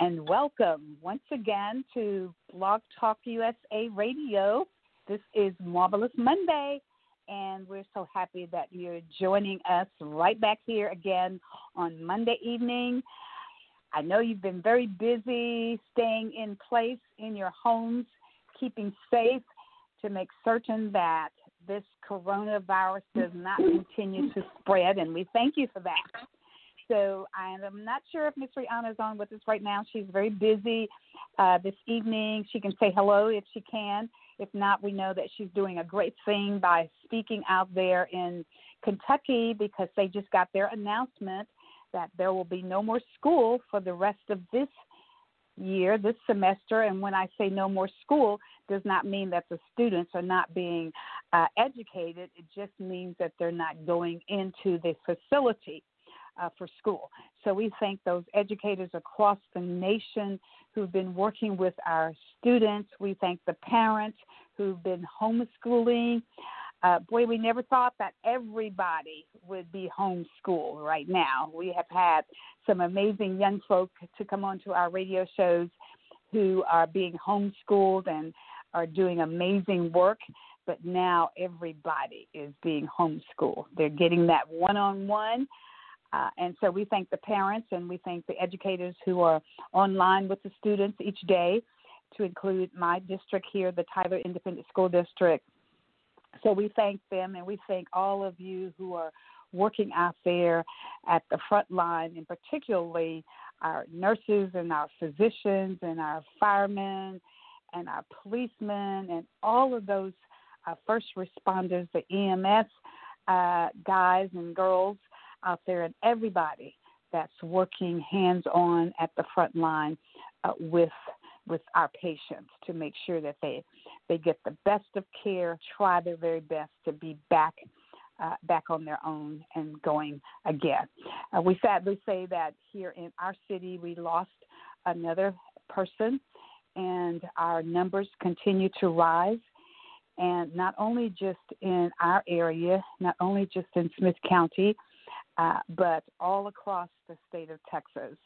And welcome once again to Blog Talk USA Radio. This is Marvelous Monday, and we're so happy that you're joining us right back here again on Monday evening. I know you've been very busy staying in place in your homes, keeping safe to make certain that this coronavirus does not continue to spread, and we thank you for that. So I'm not sure if Miss Rihanna is on with us right now. She's very busy uh, this evening. She can say hello if she can. If not, we know that she's doing a great thing by speaking out there in Kentucky because they just got their announcement that there will be no more school for the rest of this year, this semester. And when I say no more school, does not mean that the students are not being uh, educated. It just means that they're not going into the facility uh, for school. So we thank those educators across the nation who've been working with our students. We thank the parents who've been homeschooling. Uh, boy, we never thought that everybody would be homeschooled right now. We have had some amazing young folk to come onto our radio shows who are being homeschooled and are doing amazing work. But now everybody is being homeschooled. They're getting that one on one uh, and so we thank the parents and we thank the educators who are online with the students each day, to include my district here, the Tyler Independent School District. So we thank them and we thank all of you who are working out there at the front line, and particularly our nurses and our physicians and our firemen and our policemen and all of those uh, first responders, the EMS uh, guys and girls out there and everybody that's working hands on at the front line uh, with with our patients to make sure that they they get the best of care, try their very best to be back uh, back on their own and going again. Uh, we sadly say that here in our city we lost another person, and our numbers continue to rise. And not only just in our area, not only just in Smith County, uh, but all across the state of Texas.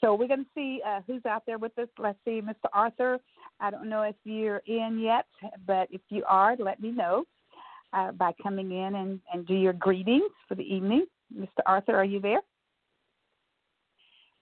So we're going to see uh, who's out there with us. Let's see, Mr. Arthur. I don't know if you're in yet, but if you are, let me know uh, by coming in and, and do your greetings for the evening. Mr. Arthur, are you there?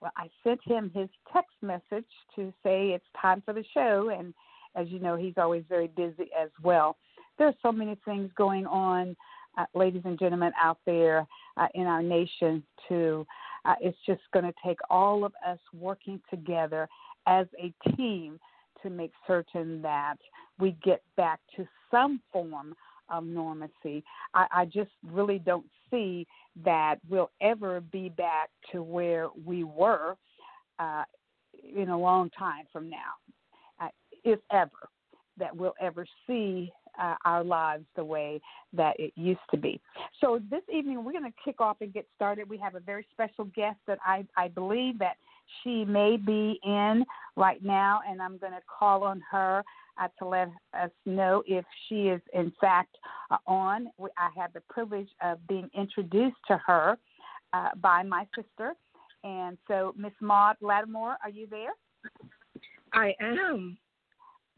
Well, I sent him his text message to say it's time for the show, and as you know, he's always very busy as well. There are so many things going on uh, ladies and gentlemen out there uh, in our nation to uh, it's just going to take all of us working together as a team to make certain that we get back to some form of normalcy. I, I just really don't see that we'll ever be back to where we were uh, in a long time from now, uh, if ever, that we'll ever see uh, our lives the way that it used to be. So this evening we're going to kick off and get started. We have a very special guest that I, I believe that she may be in right now, and I'm going to call on her uh, to let us know if she is in fact uh, on. I have the privilege of being introduced to her uh, by my sister. And so, Miss Maud Latimer, are you there? I am.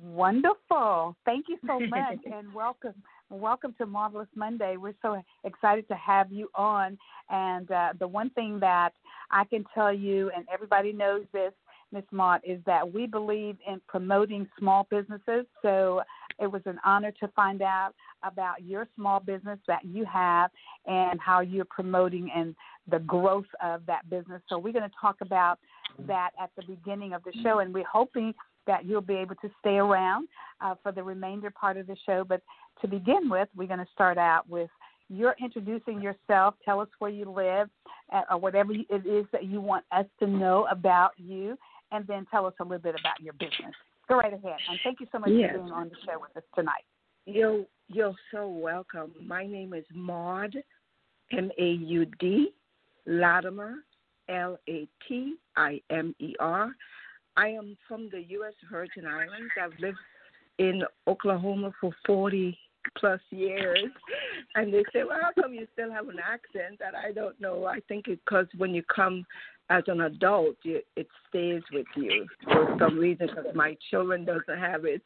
Wonderful. Thank you so much and welcome. Welcome to Marvelous Monday. We're so excited to have you on. And uh, the one thing that I can tell you, and everybody knows this, Ms. Maud, is that we believe in promoting small businesses. So it was an honor to find out about your small business that you have and how you're promoting and the growth of that business. So we're going to talk about that at the beginning of the show, and we're hoping that you'll be able to stay around uh, for the remainder part of the show. But to begin with, we're going to start out with you're introducing yourself. Tell us where you live, uh, or whatever it is that you want us to know about you, and then tell us a little bit about your business. Go right ahead. And thank you so much yes. for being on the show with us tonight. You're, you're so welcome. My name is Maud, M A U D, Latimer, L A T I M E R. I am from the U.S. Virgin Islands. I've lived in Oklahoma for 40 plus years. And they say, well, how come you still have an accent? And I don't know. I think because when you come as an adult, you, it stays with you for some reason because my children doesn't have it.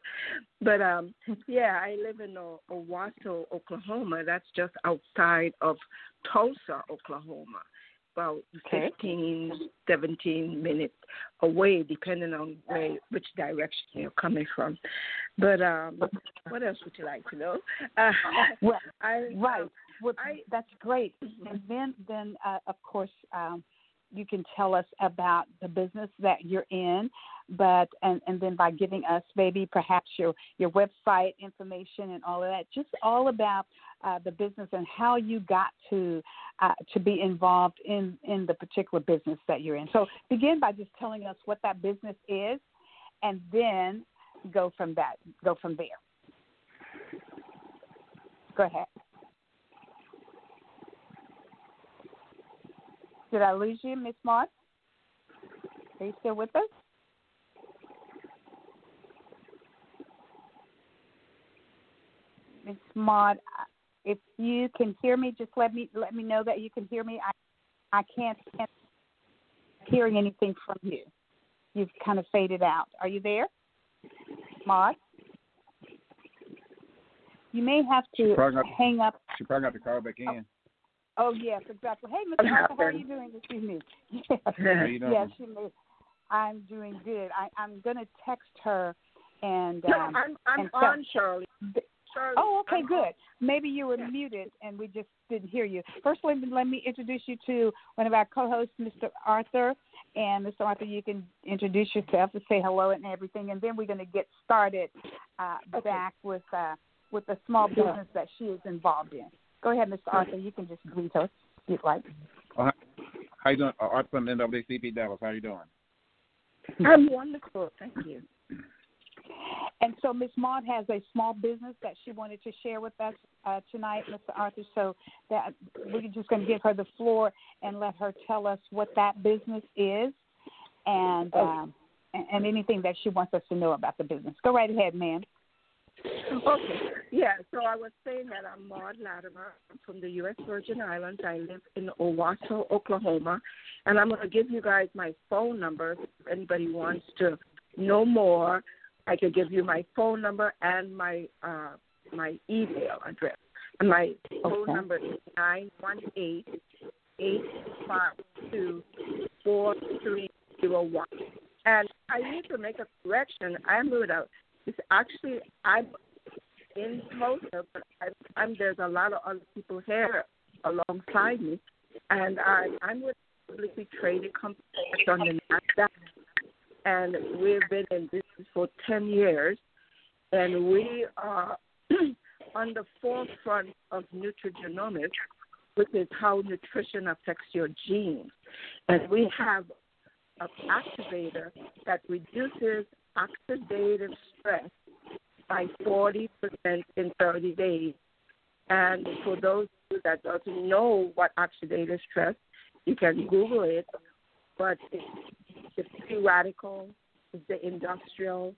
But um yeah, I live in o- Owasso, Oklahoma. That's just outside of Tulsa, Oklahoma. About Okay. 15, 17 minutes away, depending on where, which direction you're coming from. But um, what else would you like to know? Uh, Well, I, right. Well, I- that's great. And then, then uh, of course, um, you can tell us about the business that you're in, but and and then by giving us maybe perhaps your your website information and all of that, just all about uh, the business and how you got to uh, to be involved in in the particular business that you're in. So begin by just telling us what that business is, and then go from that go from there. Go ahead. Did I lose you, Miss Maud? Are you still with us? Miss Maud, if you can hear me, just let me let me know that you can hear me. I I can't, can't hearing anything from you. You've kind of faded out. Are you there, Maud? You may have to got- hang up She probably got the call back in. Oh yes, exactly. Hey, What Mr. Arthur, how are you doing this evening? How you doing? yes, she may. I'm doing good. I, I'm gonna text her and. no, Um, I'm I'm and on Shirley. th- Shirley. oh, okay, I'm good. Maybe you were muted and we just didn't hear you. First, let me let me introduce you to one of our co-hosts, Mr. Arthur. And Mr. Arthur, you can introduce yourself and say hello and everything, and then we're going to get started uh, Okay. back with uh, with the small business that she is involved in. Go ahead, Mr. Arthur. You can just greet us if you'd like. How you doing? Uh, Art from NAACP Dallas. How are you doing? I'm wonderful. Thank you. And so Ms. Maud has a small business that she wanted to share with us uh, tonight, Mr. Arthur. So that we're just going to give her the floor and let her tell us what that business is, and um, and, and anything that she wants us to know about the business. Go right ahead, ma'am. Okay. Yeah, so I was saying that I'm Maud Latimer. I'm from the U.S. Virgin Islands. I live in Owasso, Oklahoma. And I'm going to give you guys my phone number. If anybody wants to know more, I could give you my phone number and my uh, my email address. And my phone Okay. number is nine one eight eight five two four three zero one. And I need to make a correction. I'm with a it's actually I'm in Tulsa, but I'm, I'm there's a lot of other people here alongside me, and I, I'm with a publicly traded company on the Nasdaq, and we've been in business for ten years, and we are on the forefront of nutrigenomics, which is how nutrition affects your genes, and we have an activator that reduces oxidative stress by 40% in 30 days. And for those of you that doesn't know what oxidative stress, you can Google it. But it's the free radical, it's the industrial,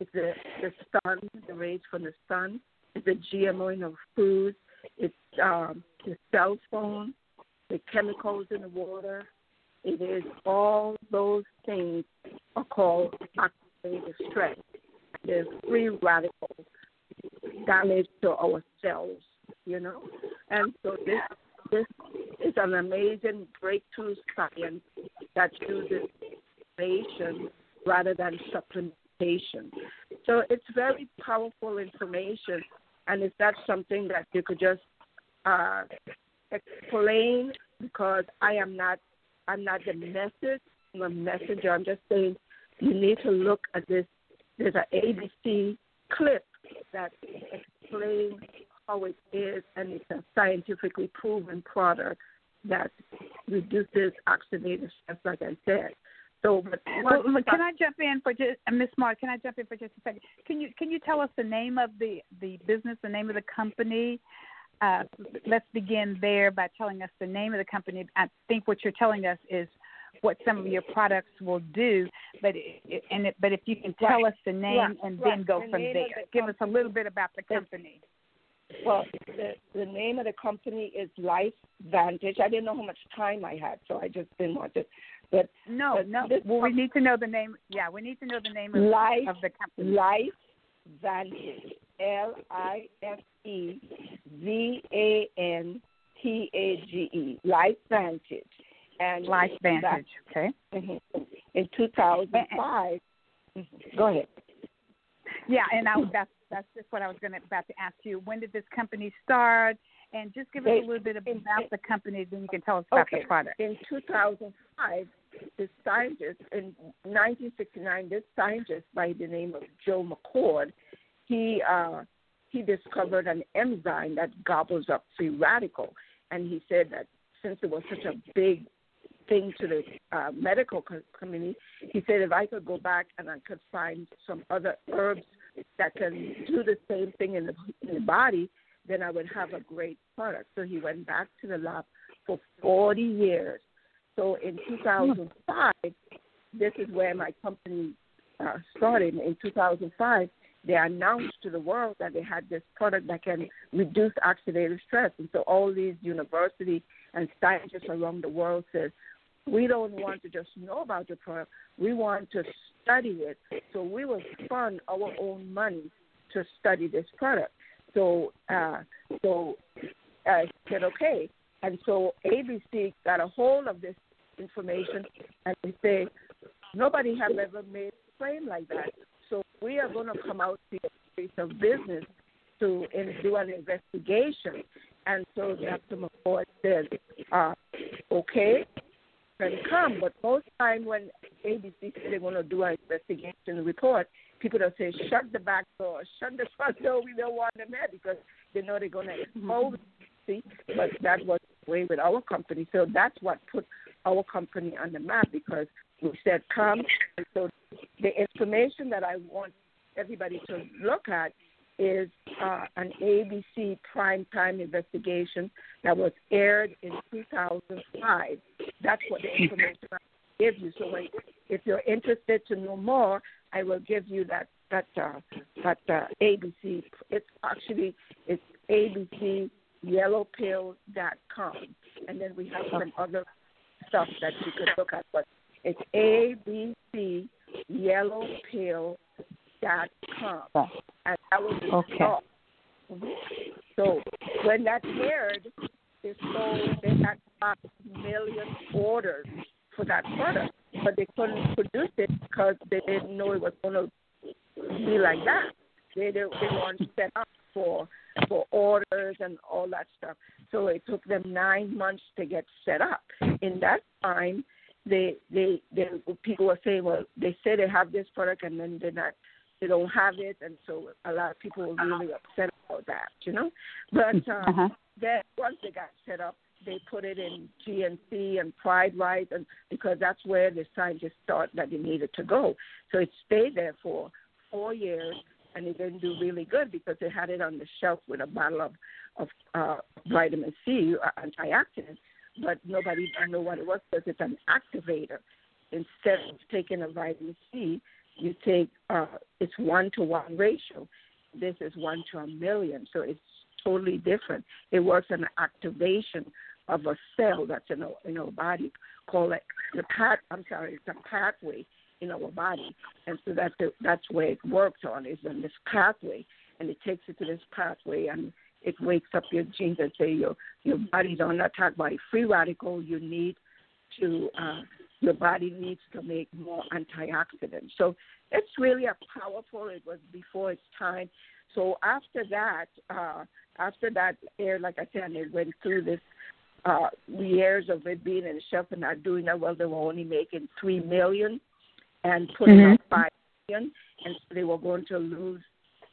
it's the, the sun, the rays from the sun, it's the GMOing of food, it's um, the cell phone, the chemicals in the water. It is all those things are called oxidative stress. There's free radicals damage to our cells, you know. And so this this is an amazing breakthrough science that uses information rather than supplementation. So it's very powerful information, and it's not something that you could just uh, explain because I am not I'm not the message. I'm a messenger. I'm just saying you need to look at this there's an ABC clip that explains how it is, and it's a scientifically proven product that reduces oxidative stress, like I said. So, but well, can I jump in for just uh, Miss Mark? Can I jump in for just a second? Can you can you tell us the name of the the business, the name of the company? Uh, let's begin there by telling us the name of the company. I think what you're telling us is what some of your products will do, but it, and it, but if you can tell right. us the name right. and right. then go the from there, the give us a little bit about the company. Well, the the name of the company is Life Vantage. I didn't know how much time I had, so I just didn't want to. But no, but no. Well, we need to know the name. Yeah, we need to know the name of, Life, of the company. Life Vantage. L I F E V A N T A G E. Life Vantage. And Life Vantage. That, okay. Mm-hmm. In 2005. Go ahead. Yeah, and I, that's that's just what I was going to about to ask you. When did this company start? And just give us a little bit about the company, then you can tell us about okay. the product. In 2005, the scientist in 1969, this scientist by the name of Joe McCord, he uh, he discovered an enzyme that gobbles up free radical, and he said that since it was such a big thing to the uh, medical community, he said if I could go back and I could find some other herbs that can do the same thing in the in the body, then I would have a great product. So he went back to the lab for 40 years. So in 2005, this is where my company uh, started. In 2005, they announced to the world that they had this product that can reduce oxidative stress. And so all these universities and scientists around the world said, we don't want to just know about the product. We want to study it. So we will fund our own money to study this product. So, uh, so I said, okay. And so ABC got a hold of this information and they say, nobody has ever made a claim like that. So we are going to come out to the place of business to and do an investigation. And so Dr. McCord said, uh, okay, can come. But most time when ABC say they're going to do an investigation report, people will say, shut the back door, shut the front door. We don't want them there because they know they're going to expose. See, but that was the way with our company. So that's what put our company on the map because we said come. And so the information that I want everybody to look at is uh, an ABC primetime investigation that was aired in 2005. That's what the information give you. So when, if you're interested to know more, I will give you that that uh, that uh, ABC. It's actually it's abcyellowpill.com, and then we have some other stuff that you could look at. But it's abcyellowpill.com, and that was the okay. start. So when that aired, they sold they had five million orders for that product, but they couldn't produce it because they didn't know it was going to be like that. They they, they weren't set up for for orders and all that stuff. So it took them nine months to get set up. In that time, they they they people were saying, well, they say they have this product and then they're not they don't have it, and so a lot of people were really upset about that, you know. But um, uh-huh. then once they got set up, they put it in GNC and Pride Right, and because that's where the scientists thought that it needed to go. So it stayed there for four years, and it didn't do really good because they had it on the shelf with a bottle of of uh, vitamin C, uh, antioxidant, but nobody knew what it was because it's an activator. Instead of taking a vitamin C, you take uh, it's one to one ratio. This is one to a million, so it's totally different. It works on activation of a cell that's in our in our body called it the path. I'm sorry, it's a pathway in our body, and so that's the, that's where it works on is on this pathway, and it takes you to this pathway and it wakes up your genes and say your your body's on attack by free radical. You need to uh, your body needs to make more antioxidants. So it's really a powerful. It was before its time. So after that, uh, after that air, like I said, it went through this uh, years of it being in the shelf and not doing that well. They were only making three million and putting Mhm. up five million, and so they were going to lose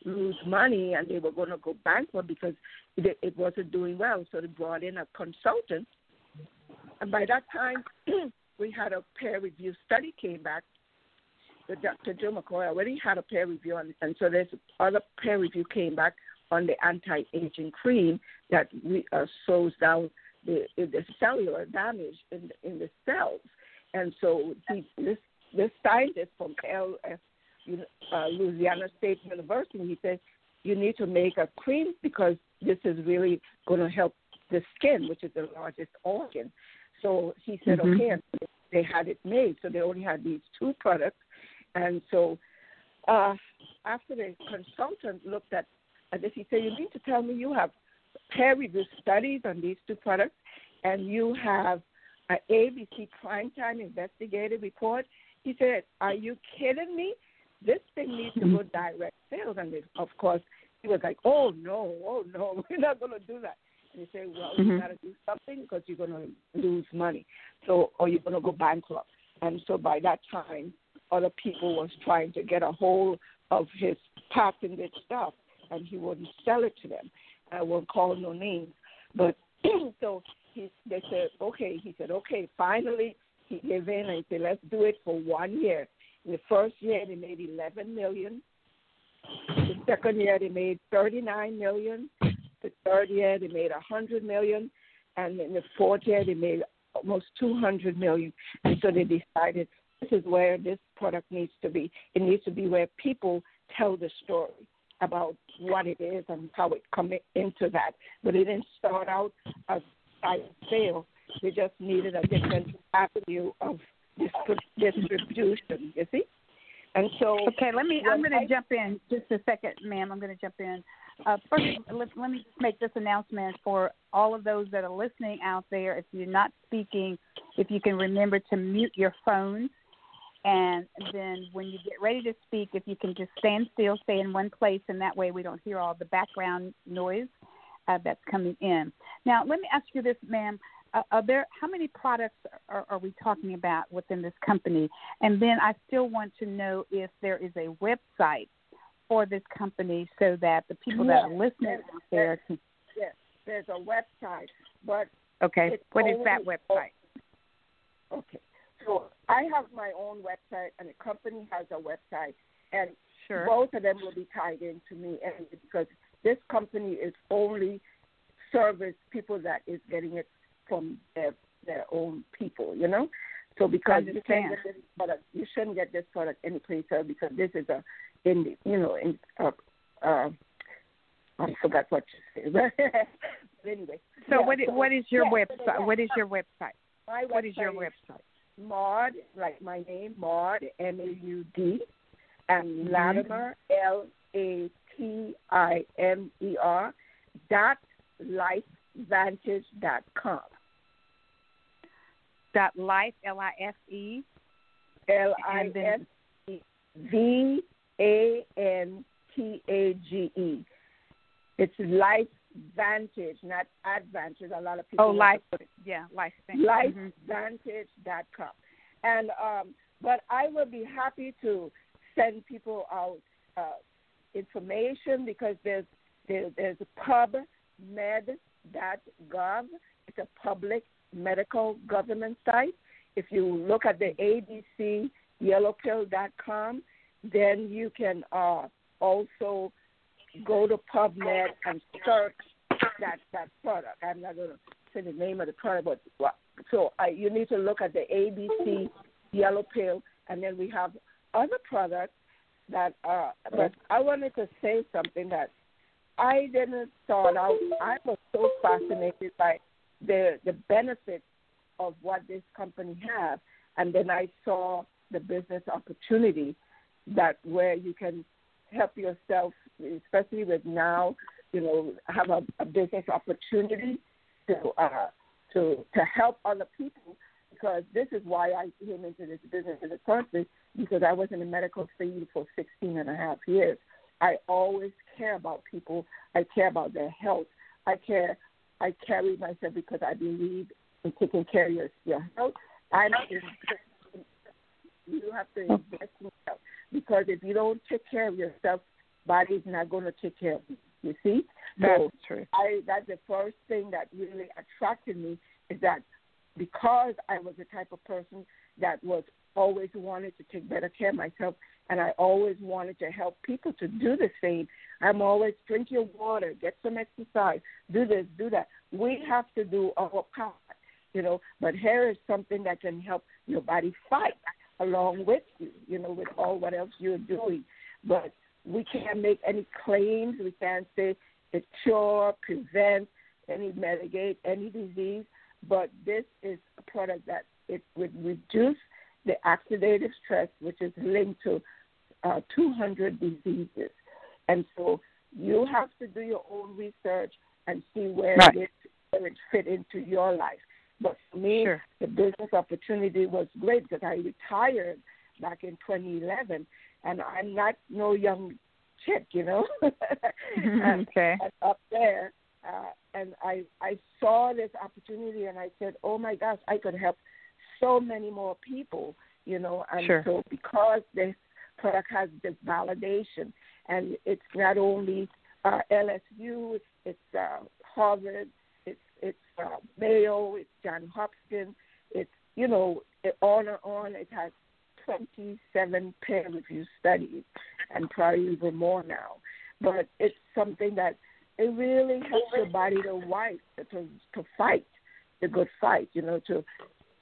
lose money and they were going to go bankrupt because it, it wasn't doing well. So they brought in a consultant, and by that time, we had a peer review study came back. The Dr. Joe McCord already had a peer review, and, and so there's other peer review came back on the anti-aging cream that we, uh, slows down the, the cellular damage in in the cells. And so he, this this scientist from LS, uh, Louisiana State University, he said you need to make a cream because this is really going to help the skin, which is the largest organ. So he said, Mhm. okay, and they had it made. So they only had these two products, and so uh, after the consultant looked at at this, he said, you need to tell me you have peer reviewed studies on these two products, and you have an ABC primetime investigative report. He said, Are you kidding me? This thing needs to go direct sales. And of course, he was like, Oh, no, oh, no, we're not going to do that. And he said, Well, you Mhm. got to do something because you're going to lose money. So, or you're going to go bankrupt. And so by that time, other people was trying to get a hold of his patented stuff, and he wouldn't sell it to them. I won't call no names, but so he they said okay. He said okay. Finally, he gave in and he said let's do it for one year. In the first year, they made eleven million. The second year, they made thirty-nine million. The third year, they made a hundred million, and in the fourth year, they made almost two hundred million. And so they decided this is where this product needs to be. It needs to be where people tell the story about what it is and how it come into that. But it didn't start out as side sale. They just needed a different avenue of distribution. You see, and so Okay, let me. I'm going to jump in just a second, ma'am. I'm going to jump in. Uh, first, let, let me just make this announcement for all of those that are listening out there. If you're not speaking, if you can remember to mute your phones, and then when you get ready to speak, if you can just stand still, stay in one place, and that way we don't hear all the background noise uh, that's coming in. Now, let me ask you this, ma'am. Uh, are there how many products are, are we talking about within this company? And then I still want to know if there is a website for this company so that the people that are Yes, listening out there can. yes, there's a website, but Okay, what is that website? okay. So I have my own website, and the company has a website, and Sure. both of them will be tied into me, and because this company is only service people that is getting it from their their own people, you know. So because you can't get this product, you shouldn't get this product anyplace else because this is a in you know in uh, uh, I forgot what you said. but anyway. So yeah, what i- what is your yeah, website? What is your website? my What is your website website? Maud, like my name, Maud, M A U D, and Mhm. Latimer, L A T I M E R, dot lifevantage dot com. Dot life L I F E L I F E V A N T A G E. It's Life Vantage, not Advantage. A lot of people oh life yeah life thing. Mhm. lifevantage.com. And um, but I will be happy to send people out uh, information because there's there, there's pubmed.gov. It's a public medical government site. If you look at the ABC yellowpill.com, then you can uh, also go to PubMed and search that that product. I'm not going to say the name of the product, but so uh, you need to look at the ABC yellow pill, and then we have other products that. But I wanted to say something that I didn't start out. I was so fascinated by the the benefits of what this company has, and then I saw the business opportunity that where you can help yourself, especially with now, you know, have a, a business opportunity to uh, to to help other people because this is why I came into this business in the place because I was in the medical field for 16 and a half years. I always care about people. I care about their health. I care. I carry myself because I believe in taking care of your, your health. I'm you have to invest in yourself. because if you don't take care of yourself, body's not going to take care of you. You see? That's so true. I that's the first thing that really attracted me is that because I was the type of person that was always wanted to take better care of myself and I always wanted to help people to do the same. I'm always drink your water, get some exercise, do this, do that. We have to do our part, you know, but hair is something that can help your body fight along with you, you know, with all what else you're doing. But we can't make any claims. We can't say it cure, prevent, any mitigate any disease. But this is a product that it would reduce the oxidative stress, which is linked to uh, 200 diseases. And so you have to do your own research and see where, right. it, where it fit into your life. But for me, sure. the business opportunity was great because I retired back in 2011, and I'm not no young chick, you know. and, okay. and up there, uh, and I I saw this opportunity, and I said, "Oh my gosh, I could help so many more people," you know. And sure. so because this product has this validation, and it's not only uh, LSU, it's uh, Harvard, it's it's uh, Mayo, it's John Hopkins, it's you know it, on and on. It has 27 peer review studies and probably even more now. But it's something that it really helps your body to fight, to to fight the good fight. You know, to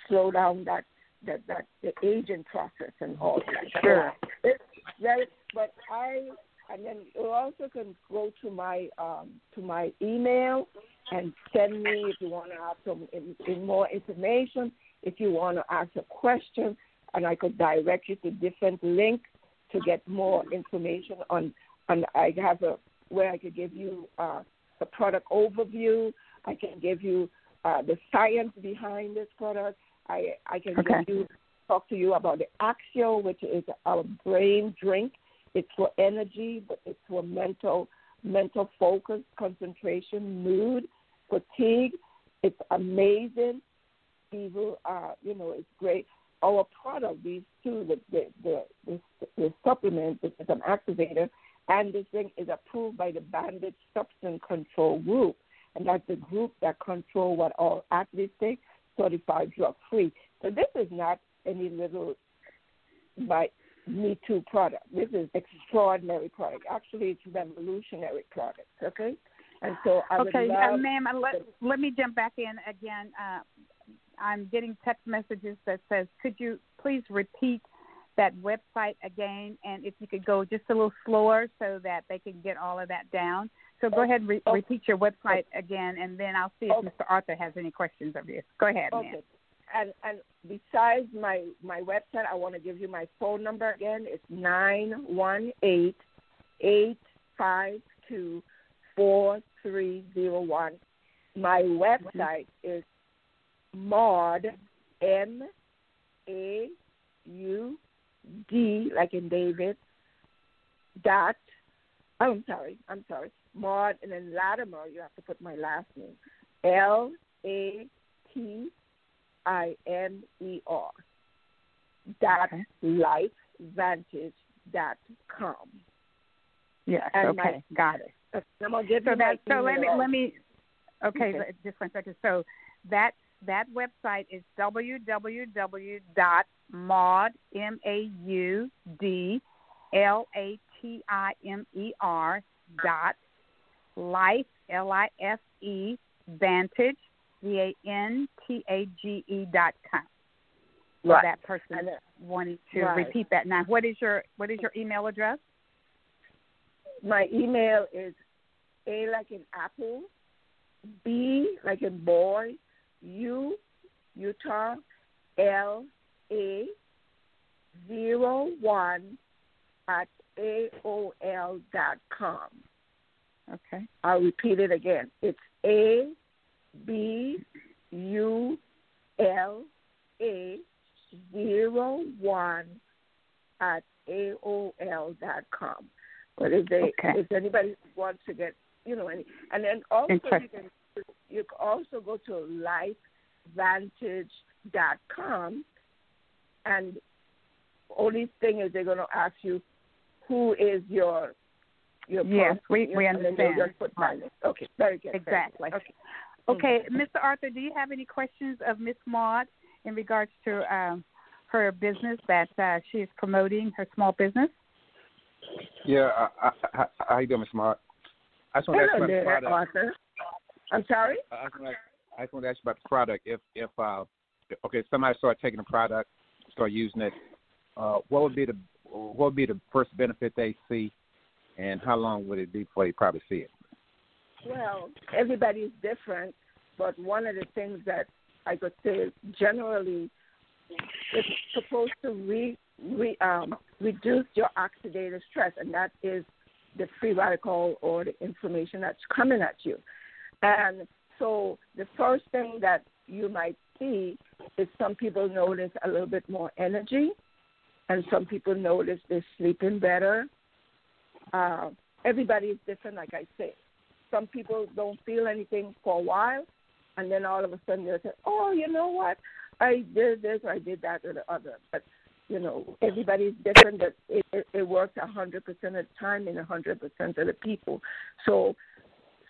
slow down that that that the aging process and all that. Sure. It's very. But I and then you also can go to my um to my email and send me if you want to have some in, in more information. If you want to ask a question, and I could direct you to different links to get more information on. On I have a where I could give you uh, the product overview. I can give you uh, the science behind this product. I I can okay. give you talk to you about the Axio, which is our brain drink. It's for energy, but it's for mental mental focus, concentration, mood, fatigue. It's amazing. Evil, uh, you know, it's great our product, these two, the the the, the, the supplement, which is an activator, and this thing is approved by the Banned Substance Control Group, and that's the group that control what all athletes take, certified drug free. So this is not any little by Me Too product. This is extraordinary product. Actually, it's revolutionary product. Okay, and so I okay, would love uh, ma'am. Let let me jump back in again. Uh, I'm getting text messages that says, "Could you please repeat that website again?" And if you could go just a little slower so that they can get all of that down. So go oh, ahead and re- okay. repeat your website again, and then I'll see if Okay. Mr. Arthur has any questions of you. Go ahead, Okay. ma'am. And and besides my my website, I want to give you my phone number again. It's nine one eight eight five two four three zero one. My mm-hmm. website is Maud M A U D like in David dot oh, I'm sorry, I'm sorry. Maud and then Latimer, you have to put my last name. L A T I M E R dot Okay. lifevantage dot com. Yes. And my- okay. Got it. I'm gonna give So that so let me let me okay, Okay. just one second. So that that website is www.maud m a u d l a t i m e r dot life l i f e vantage v a n t a g e dot com. Right. that person wanting to right. repeat that. Now, what is your what is your email address? my email is A like in apple, B like in boy, U Utah, L A zero one at AOL dot com. Okay. I'll repeat it again. It's A B U L A zero one at AOL dot com. But if they Okay. if anybody wants to get you know any and then also you can you can also go to lifevantage dot com and only thing is they're going to ask you who is your your Yes, person, we- you we know, and then they'll understand. just put. Okay, very good. very good. Exactly. Okay. Okay, Mr. Arthur, do you have any questions of Miss Maud in regards to um, her business that uh, she is promoting, her small business? Yeah, I, I, I, how you doing, Miss Mark? I just want to ask Hello you the there, product. Arthur. I'm sorry. I just want to, I just want to ask you about the product. If if uh, okay, somebody start taking the product, start using it, uh, what would be the what would be the first benefit they see, and how long would it be before they probably see it? Well, everybody's different, but one of the things that I could say generally it's supposed to re, re, um, reduce your oxidative stress, and that is the free radical or the inflammation that's coming at you. And so the first thing that you might see is some people notice a little bit more energy, and some people notice they're sleeping better. Uh, everybody is different, like I say. Some people don't feel anything for a while, and then all of a sudden they'll say, "Oh, you know what? I did this, or I did that, or the other." But you know, everybody's different. But it, it, it works a hundred percent of the time in a hundred percent of the people. So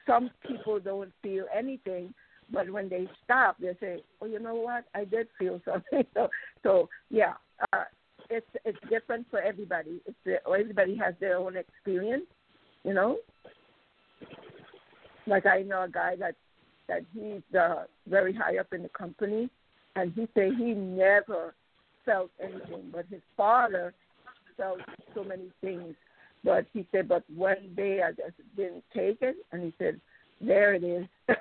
some people don't feel anything, but when they stop, they say, "Oh, you know what? I did feel something." So, so yeah, uh, it's it's different for everybody. It's the, everybody has their own experience, you know. Like I know a guy that that he's uh, very high up in the company, and he said he never felt anything, but his father felt so many things. But he said, but one day I just didn't take it, and he said, there it is.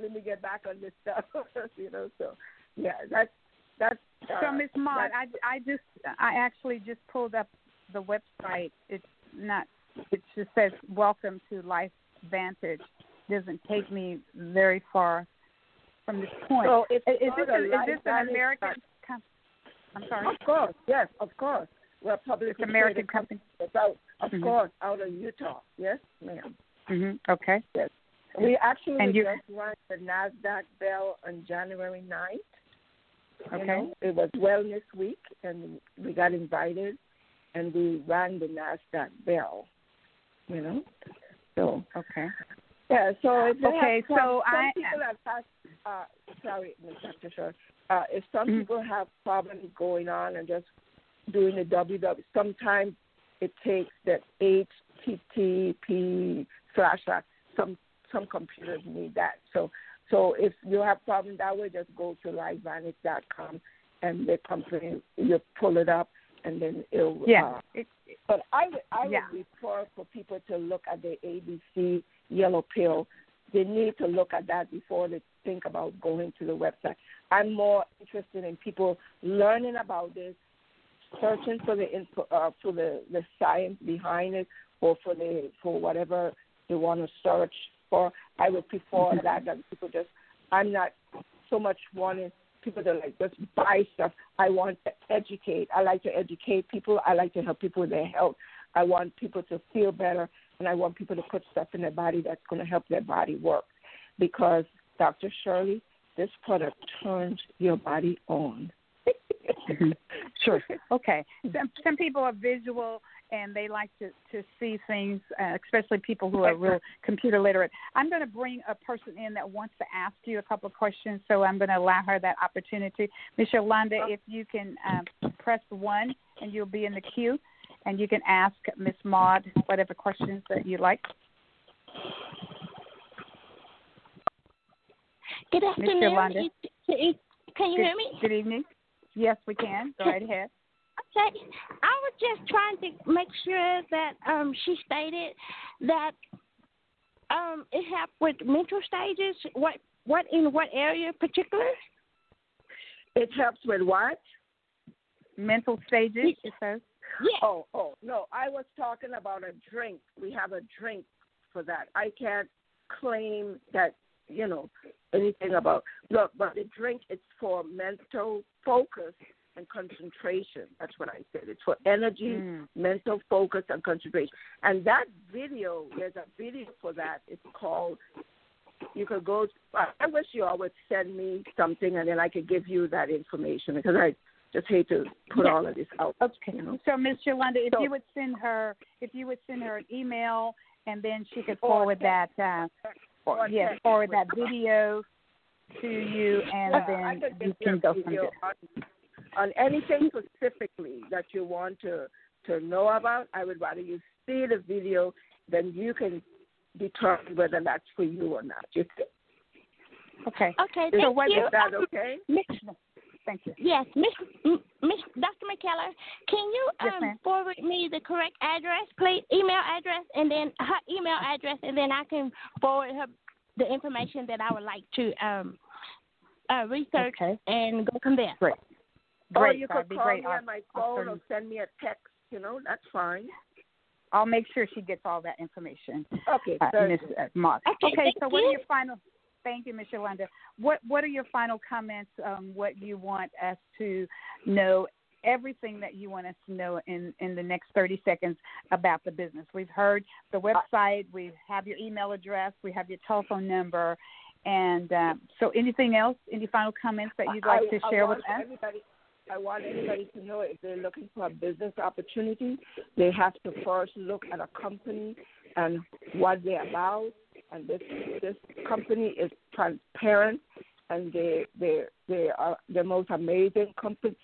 Let me get back on this stuff, you know. So yeah, that's that's. Uh, So, Miss Maud, I, I just, I actually just pulled up the website. It's not, it just says "Welcome to Life Vantage." Doesn't take me very far from this point. So it's is, is this, a is this an American? Com- I'm sorry. Of course, yes, of course. We're a public It's American company. Out, of Mhm. course, out of Utah. Yes, ma'am. hmm Okay. Yes. We actually And you- just rang the NASDAQ bell on January 9th. You Okay. know, it was Wellness Week, and we got invited, and we rang the NASDAQ bell, you know. So, Okay. yeah, so Okay, have so some I- people have had, uh, sorry, Ms. Dr. Shore, uh, if some Mhm. people have problems going on and just doing the WW, sometimes it takes that HTTP slash slash. Some some computers need that. So so if you have problems that way, just go to lifevantage.com and the company you pull it up and then it'll. Yeah. Uh, It, but I would I Yeah. would refer for people to look at the ABC yellow pill. They need to look at that before they think about going to the website. I'm more interested in people learning about this, searching for the info, uh, for the the science behind it, or for the for whatever they want to search for. I would prefer that than people just. I'm not so much wanting people to like just buy stuff. I want to educate. I like to educate people. I like to help people with their health. I want people to feel better, and I want people to put stuff in their body that's going to help their body work. Because Dr. Shirley, this product turns your body on. Mhm. Sure. Okay. Some some people are visual and they like to to see things, uh, especially people who are real computer literate. I'm going to bring a person in that wants to ask you a couple of questions, so I'm going to allow her that opportunity. Miss Yolanda, if you can um, press one, and you'll be in the queue, and you can ask Miss Maud whatever questions that you like. Good afternoon. Yolanda. It- it- Can you Good, hear me? good evening. Yes, we can. Go right ahead. Okay. I was just trying to make sure that um she stated that um it helped with mental stages. What what in what area in particular? It helps with what? Mental stages, it says. Yeah. Oh, oh, no. I was talking about a drink. We have a drink for that. I can't claim that, you know, anything about look, but the drink is for mental focus and concentration. That's what I said. It's for energy, Mm. mental focus and concentration. And that video, there's a video for that. It's called you could go I wish you all would send me something and then I could give you that information because I just hate to put all of this out. Okay. You know? So, Miss Yolanda, if So- you would send her, if you would send her an email, and then she could Or forward that, uh, Or or, yeah, forward that video to you, and uh, Yeah, then you can go from there. on, on anything specifically that you want to to know about. I would rather you see the video, then you can determine whether that's for you or not. You think? Okay. Okay, Is, thank So what you. is that okay? Miss, thank you. Yes, Miss M- Miss Dr. McKellar, can you Yes, um, ma'am. forward me the correct address, please, email address, and then her email address, and then I can forward her the information that I would like to um uh, research Okay. and go from there. Great. or you That'd could call great. me I'll- on my I'll phone or send me a text. You know, that's fine. I'll make sure she gets all that information, Okay, uh, very Miss good. uh, Moss. Okay, Okay. thank So, what are your final? Thank you, Miss Yolanda. What What are your final comments? Um, what you want us to know? Everything that you want us to know in in the next thirty seconds about the business. We've heard the website. We have your email address. We have your telephone number. And um, so, anything else? Any final comments that you'd like I, to share with us? Everybody, I want everybody to know if they're looking for a business opportunity, they have to first look at a company and what they're about. And this this company is transparent, and they they they are the most amazing company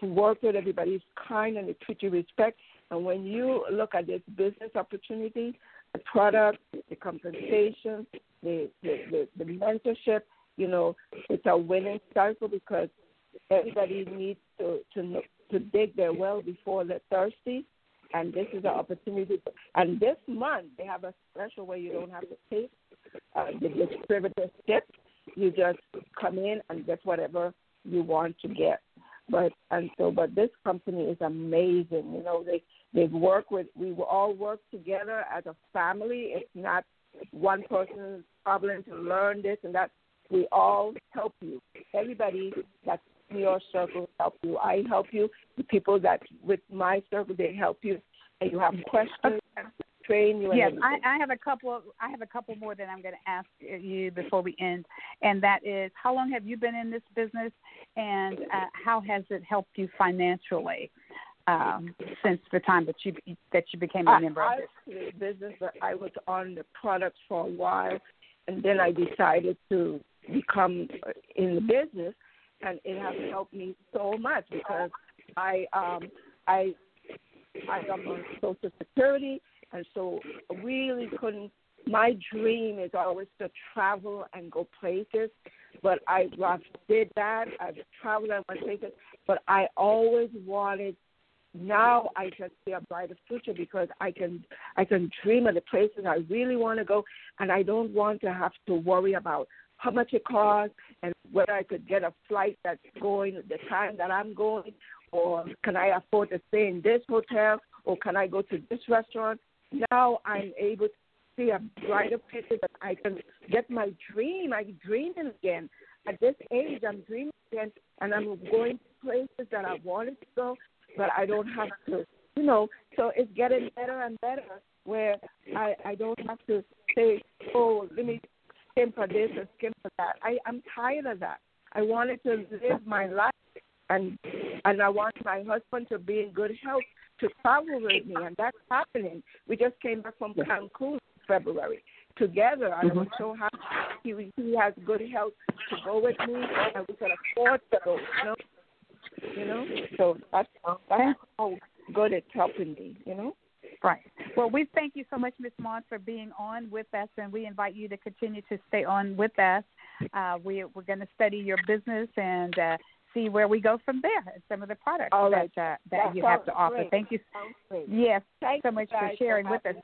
to work with. Everybody's kind and they treat you respect. And when you look at this business opportunity, the product, the compensation, the the, the, the mentorship, you know, it's a winning cycle because everybody needs to to know, to dig their well before they're thirsty, and this is an opportunity. And this month they have a special where you don't have to pay uh, the distributorship. You just come in and get whatever you want to get. But and so, but this company is amazing. You know, they they work with. We all work together as a family. It's not one person's problem to learn this and that. We all help you. Everybody that's your circle help you. I help you. The people that with my circle they help you. And you have questions, train you. Yes. I, I have a couple. Of, I have a couple more that I'm going to ask you before we end, and that is, how long have you been in this business, and uh, how has it helped you financially um, since the time that you that you became a member I of this? business, but I was on the products for a while, and then I decided to become uh, in the business, and it has helped me so much because I um I I am on Social Security, and so really couldn't. My dream is always to travel and go places, but I I've did that. I've traveled and went places, but I always wanted now I just see a brighter future because I can I can dream of the places I really want to go, and I don't want to have to worry about how much it costs and whether I could get a flight that's going the time that I'm going, or can I afford to stay in this hotel, or can I go to this restaurant. Now I'm able to see a brighter picture that I can get my dream. I'm dreaming again. At this age, I'm dreaming again, and I'm going to places that I wanted to go but I don't have to, you know. So it's getting better and better where I I don't have to say, oh, let me skim for this or skim for that. I I'm tired of that. I wanted to live my life, and and I want my husband to be in good health to travel with me, and that's happening. We just came back from Cancun in February together. I was so happy. He he has good health to go with me, and we can afford to go. You know you know. So that's that's how good it's helping me, you know. Right. Well, we thank you so much, Ms. Mont, for being on with us, and we invite you to continue to stay on with us. Uh, we, we're going to study your business and uh, see where we go from there and some of the products All right. that, uh, that, That you have to offer. great. Thank you. Sounds. Yes, Thank so you much for guys sharing with us.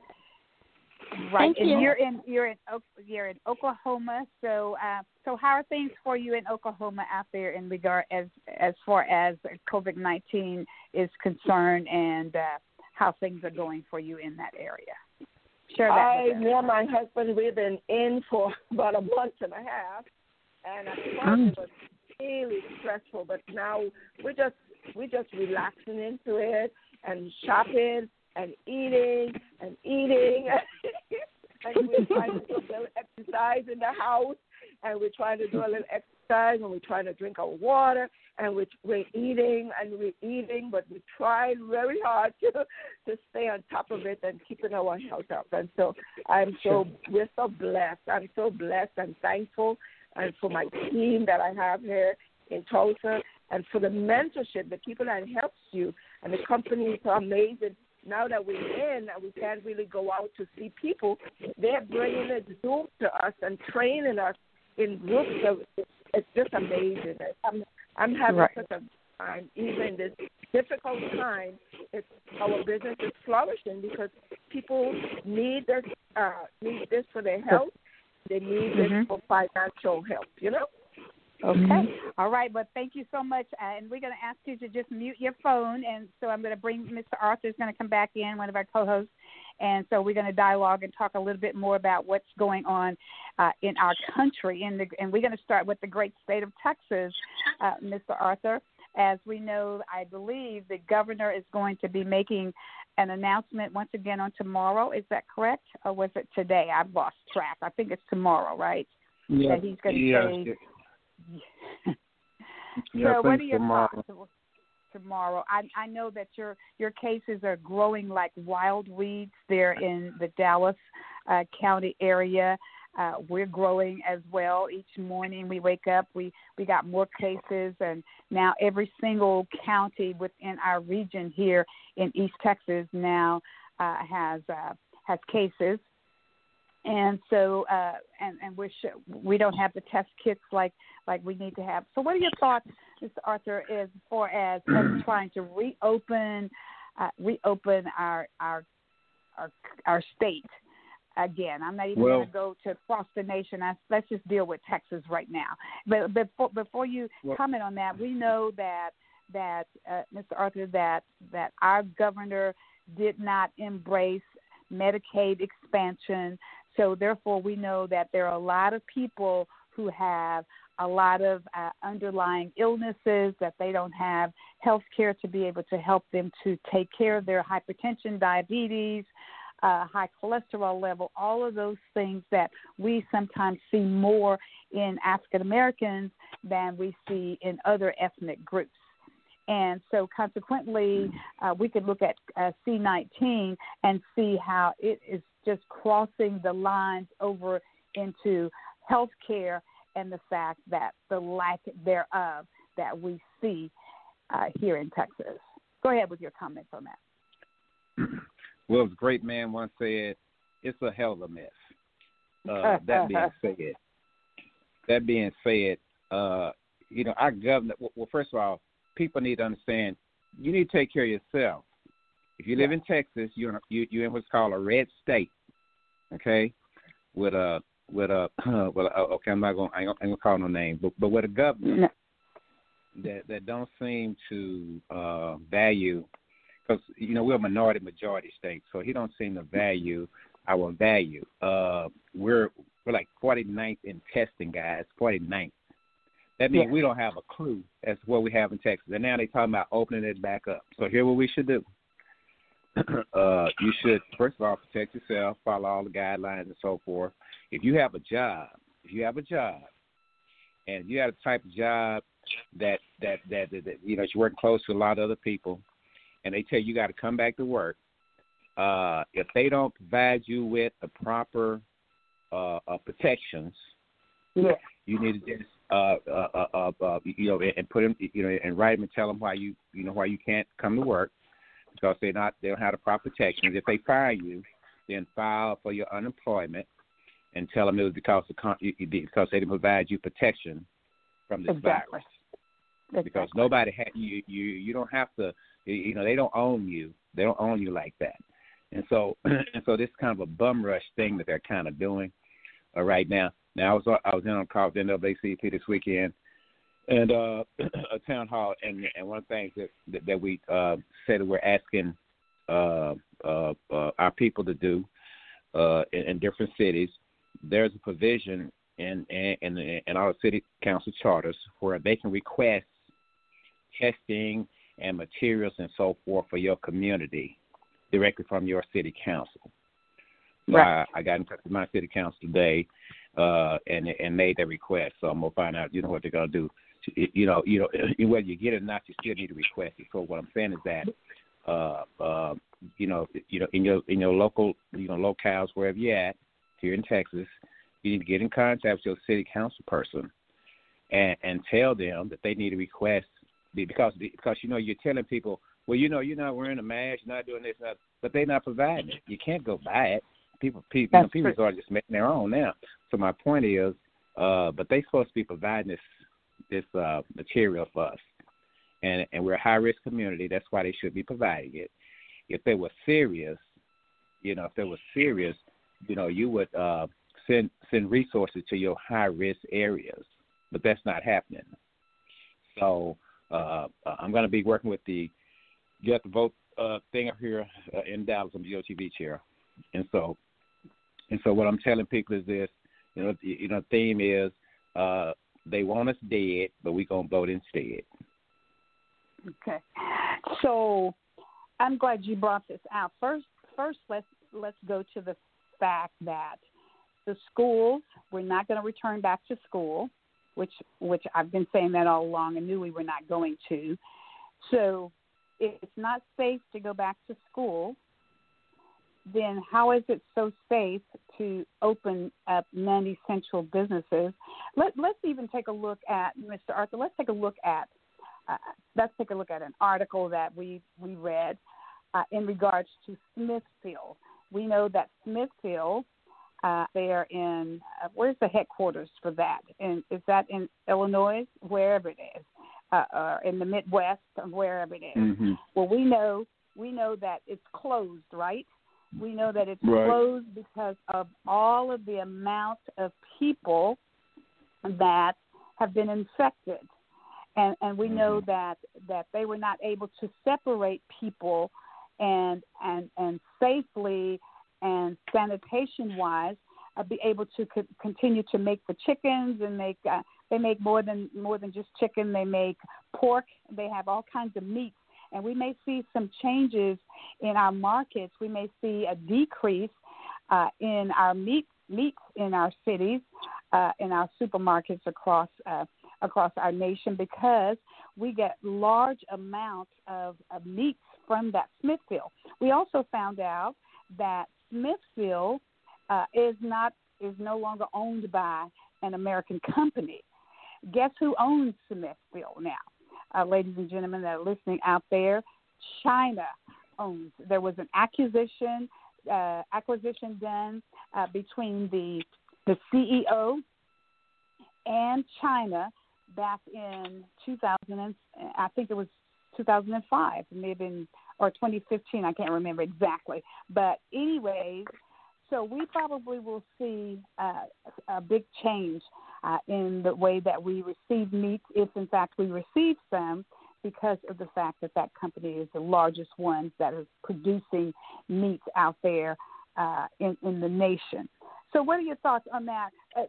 Right, Thank and you. you're in you're in you're in Oklahoma. So uh, so how are things for you in Oklahoma out there in regard as as far as COVID nineteen is concerned, and uh, how things are going for you in that area? Share that I, and my husband, we've been in for about a month and a half, and at first mm. it was really stressful, but now we're just we're just relaxing into it and shopping and eating and eating, and we're trying to do a little exercise in the house, and we're trying to do a little exercise and we're trying to drink our water and we're, we're eating and we're eating, but we try very hard to to stay on top of it and keeping our health up. And so I'm so we're so blessed. I'm so blessed and thankful, and for my team that I have here in Tulsa, and for the mentorship, the people that helps you, and the companies are amazing. Now that we're in and we can't really go out to see people, they're bringing a Zoom to us and training us in groups. Of, it's just amazing. I'm I'm having Right. such a time, even this difficult time. It's our business is flourishing because people need this uh, need this for their health. They need Mhm. this for financial help. You know. Okay. All right. But thank you so much. Uh, and we're going to ask you to just mute your phone. And so I'm going to bring Mr. Arthur is going to come back in, one of our co-hosts. And so we're going to dialogue and talk a little bit more about what's going on uh, in our country. In the, and we're going to start with the great state of Texas, uh, Mr. Arthur. As we know, I believe the governor is going to be making an announcement once again on tomorrow. Is that correct? Or was it today? I've lost track. I think it's tomorrow, right? Yeah, That he's going to yeah, say yeah, so, what are your tomorrow. thoughts tomorrow? I I know that your your cases are growing like wild weeds there in the Dallas uh, County area. Uh, we're growing as well. Each morning we wake up, we we got more cases, and now every single county within our region here in East Texas now uh, has uh, has cases and so uh and and we sh- we don't have the test kits like like we need to have so what are your thoughts mr arthur as far as us trying to reopen uh reopen our our our our state again. I'm not even Well- going to go to across the nation. I, let's just deal with texas right now. But before before you Well- comment on that we know that that uh, mr arthur that that our governor did not embrace medicaid expansion. So therefore, we know that there are a lot of people who have a lot of uh, underlying illnesses that they don't have health care to be able to help them to take care of their hypertension, diabetes, uh, high cholesterol level, all of those things that we sometimes see more in African Americans than we see in other ethnic groups. And so, consequently, uh, we could look at uh, C19 and see how it is just crossing the lines over into healthcare and the fact that the lack thereof that we see uh, here in Texas. Go ahead with your comments on that. Well, as a great man once said, it's a hell of a mess. Uh, that being said, that being said, uh, you know, our governor. Well, first of all, people need to understand you need to take care of yourself. If you live in Texas, you're in, you you're in what's called a red state, okay? With a with a well, uh, okay, I'm not going. I ain't gonna- I ain't gonna call no name, but but with a governor No. that that don't seem to uh value because you know we're a minority majority state, so he don't seem to value our value. Uh, we're we're like 49th in testing, guys. 49th. That means Yeah. we don't have a clue as to what we have in Texas. And now they're talking about opening it back up. So here's what we should do. Uh, you should first of all protect yourself, follow all the guidelines and so forth. If you have a job, if you have a job, and you have a type of job that that that, that, that you know you're working close to a lot of other people, and they tell you you got to come back to work. Uh, if they don't provide you with the proper uh, uh, protections, Yeah. you need to just uh, uh, uh, uh, uh, you know and put them you know and write them and tell them why you you know why you can't come to work because they're not they don't have the proper protections. If they fire you, then file for your unemployment and tell them it was because the con- you- you- because they didn't provide you protection from this Exactly. virus because nobody had you you you don't have to you- know they don't own you. They don't own you like that. And so and so this is kind of a bum rush thing that they're kind of doing uh, right now. Now i was i was in on a call with NAACP this weekend and uh a town hall and and one of the things that that, that we uh said that we're asking uh uh, uh our people to do uh in, in different cities there's a provision in in in, in our city council charters where they can request testing and materials and so forth for your community directly from your city council. Right. I, I got in touch with my city council today, uh, and and made that request. So I'm gonna find out, you know, what they're gonna do. You know, you know, whether you get it or not, you still need to request it. So what I'm saying is that, uh, uh, you know, you know, in your in your local, you know, locales wherever you're at here in Texas, you need to get in contact with your city council person, and and tell them that they need to request because because you know you're telling people, well, you know, you're not wearing a mask, you're not doing this, not, but they're not providing it. You can't go buy it people people you know, people are just making their own now. So my point is, uh, but they supposed to be providing this this uh, material for us, and and we're a high risk community. That's why they should be providing it. If they were serious, you know, if they were serious, you know, you would uh, send send resources to your high risk areas, but that's not happening. So uh, I'm going to be working with the Get the Vote uh, thing up here uh, in Dallas. I'm the GOTV chair, and so and so what I'm telling people is this, you know, the, you know, theme is uh, they want us dead, but we're gonna vote instead. Okay, so I'm glad you brought this out. First, first let's let's go to the fact that the schools we're not going to return back to school, which which I've been saying that all along and knew we were not going to. So it's not safe to go back to school then how is it so safe to open up non-essential businesses? Let, let's even take a look at Mr. Arthur. Let's take a look at uh, let's take a look at an article that we we read uh, in regards to Smithfield. We know that Smithfield uh, they are in uh, where's the headquarters for that? And is that in Illinois? Wherever it is, uh, or in the Midwest, wherever it is. Mm-hmm. Well, we know we know that it's closed, right? We know that it's right. closed because of all of the amount of people that have been infected. And, and we know mm-hmm. that, that they were not able to separate people and, and, and safely and sanitation wise uh, be able to co- continue to make the chickens and make uh, they make more than more than just chicken they make pork they have all kinds of meats and we may see some changes in our markets. We may see a decrease uh, in our meat meats in our cities, uh, in our supermarkets across uh, across our nation because we get large amounts of, of meats from that Smithfield. We also found out that Smithfield uh, is not is no longer owned by an American company. Guess who owns Smithfield now? uh, ladies and gentlemen that are listening out there, China owns. There was an acquisition uh, acquisition done uh, between the the CEO and China back in 2000 and I think it was 2005, it may have been or 2015, I can't remember exactly. But anyways, so we probably will see uh, a big change uh, in the way that we receive meat, if in fact we receive some, because of the fact that that company is the largest one that is producing meat out there uh, in, in the nation. So, what are your thoughts on that? Uh,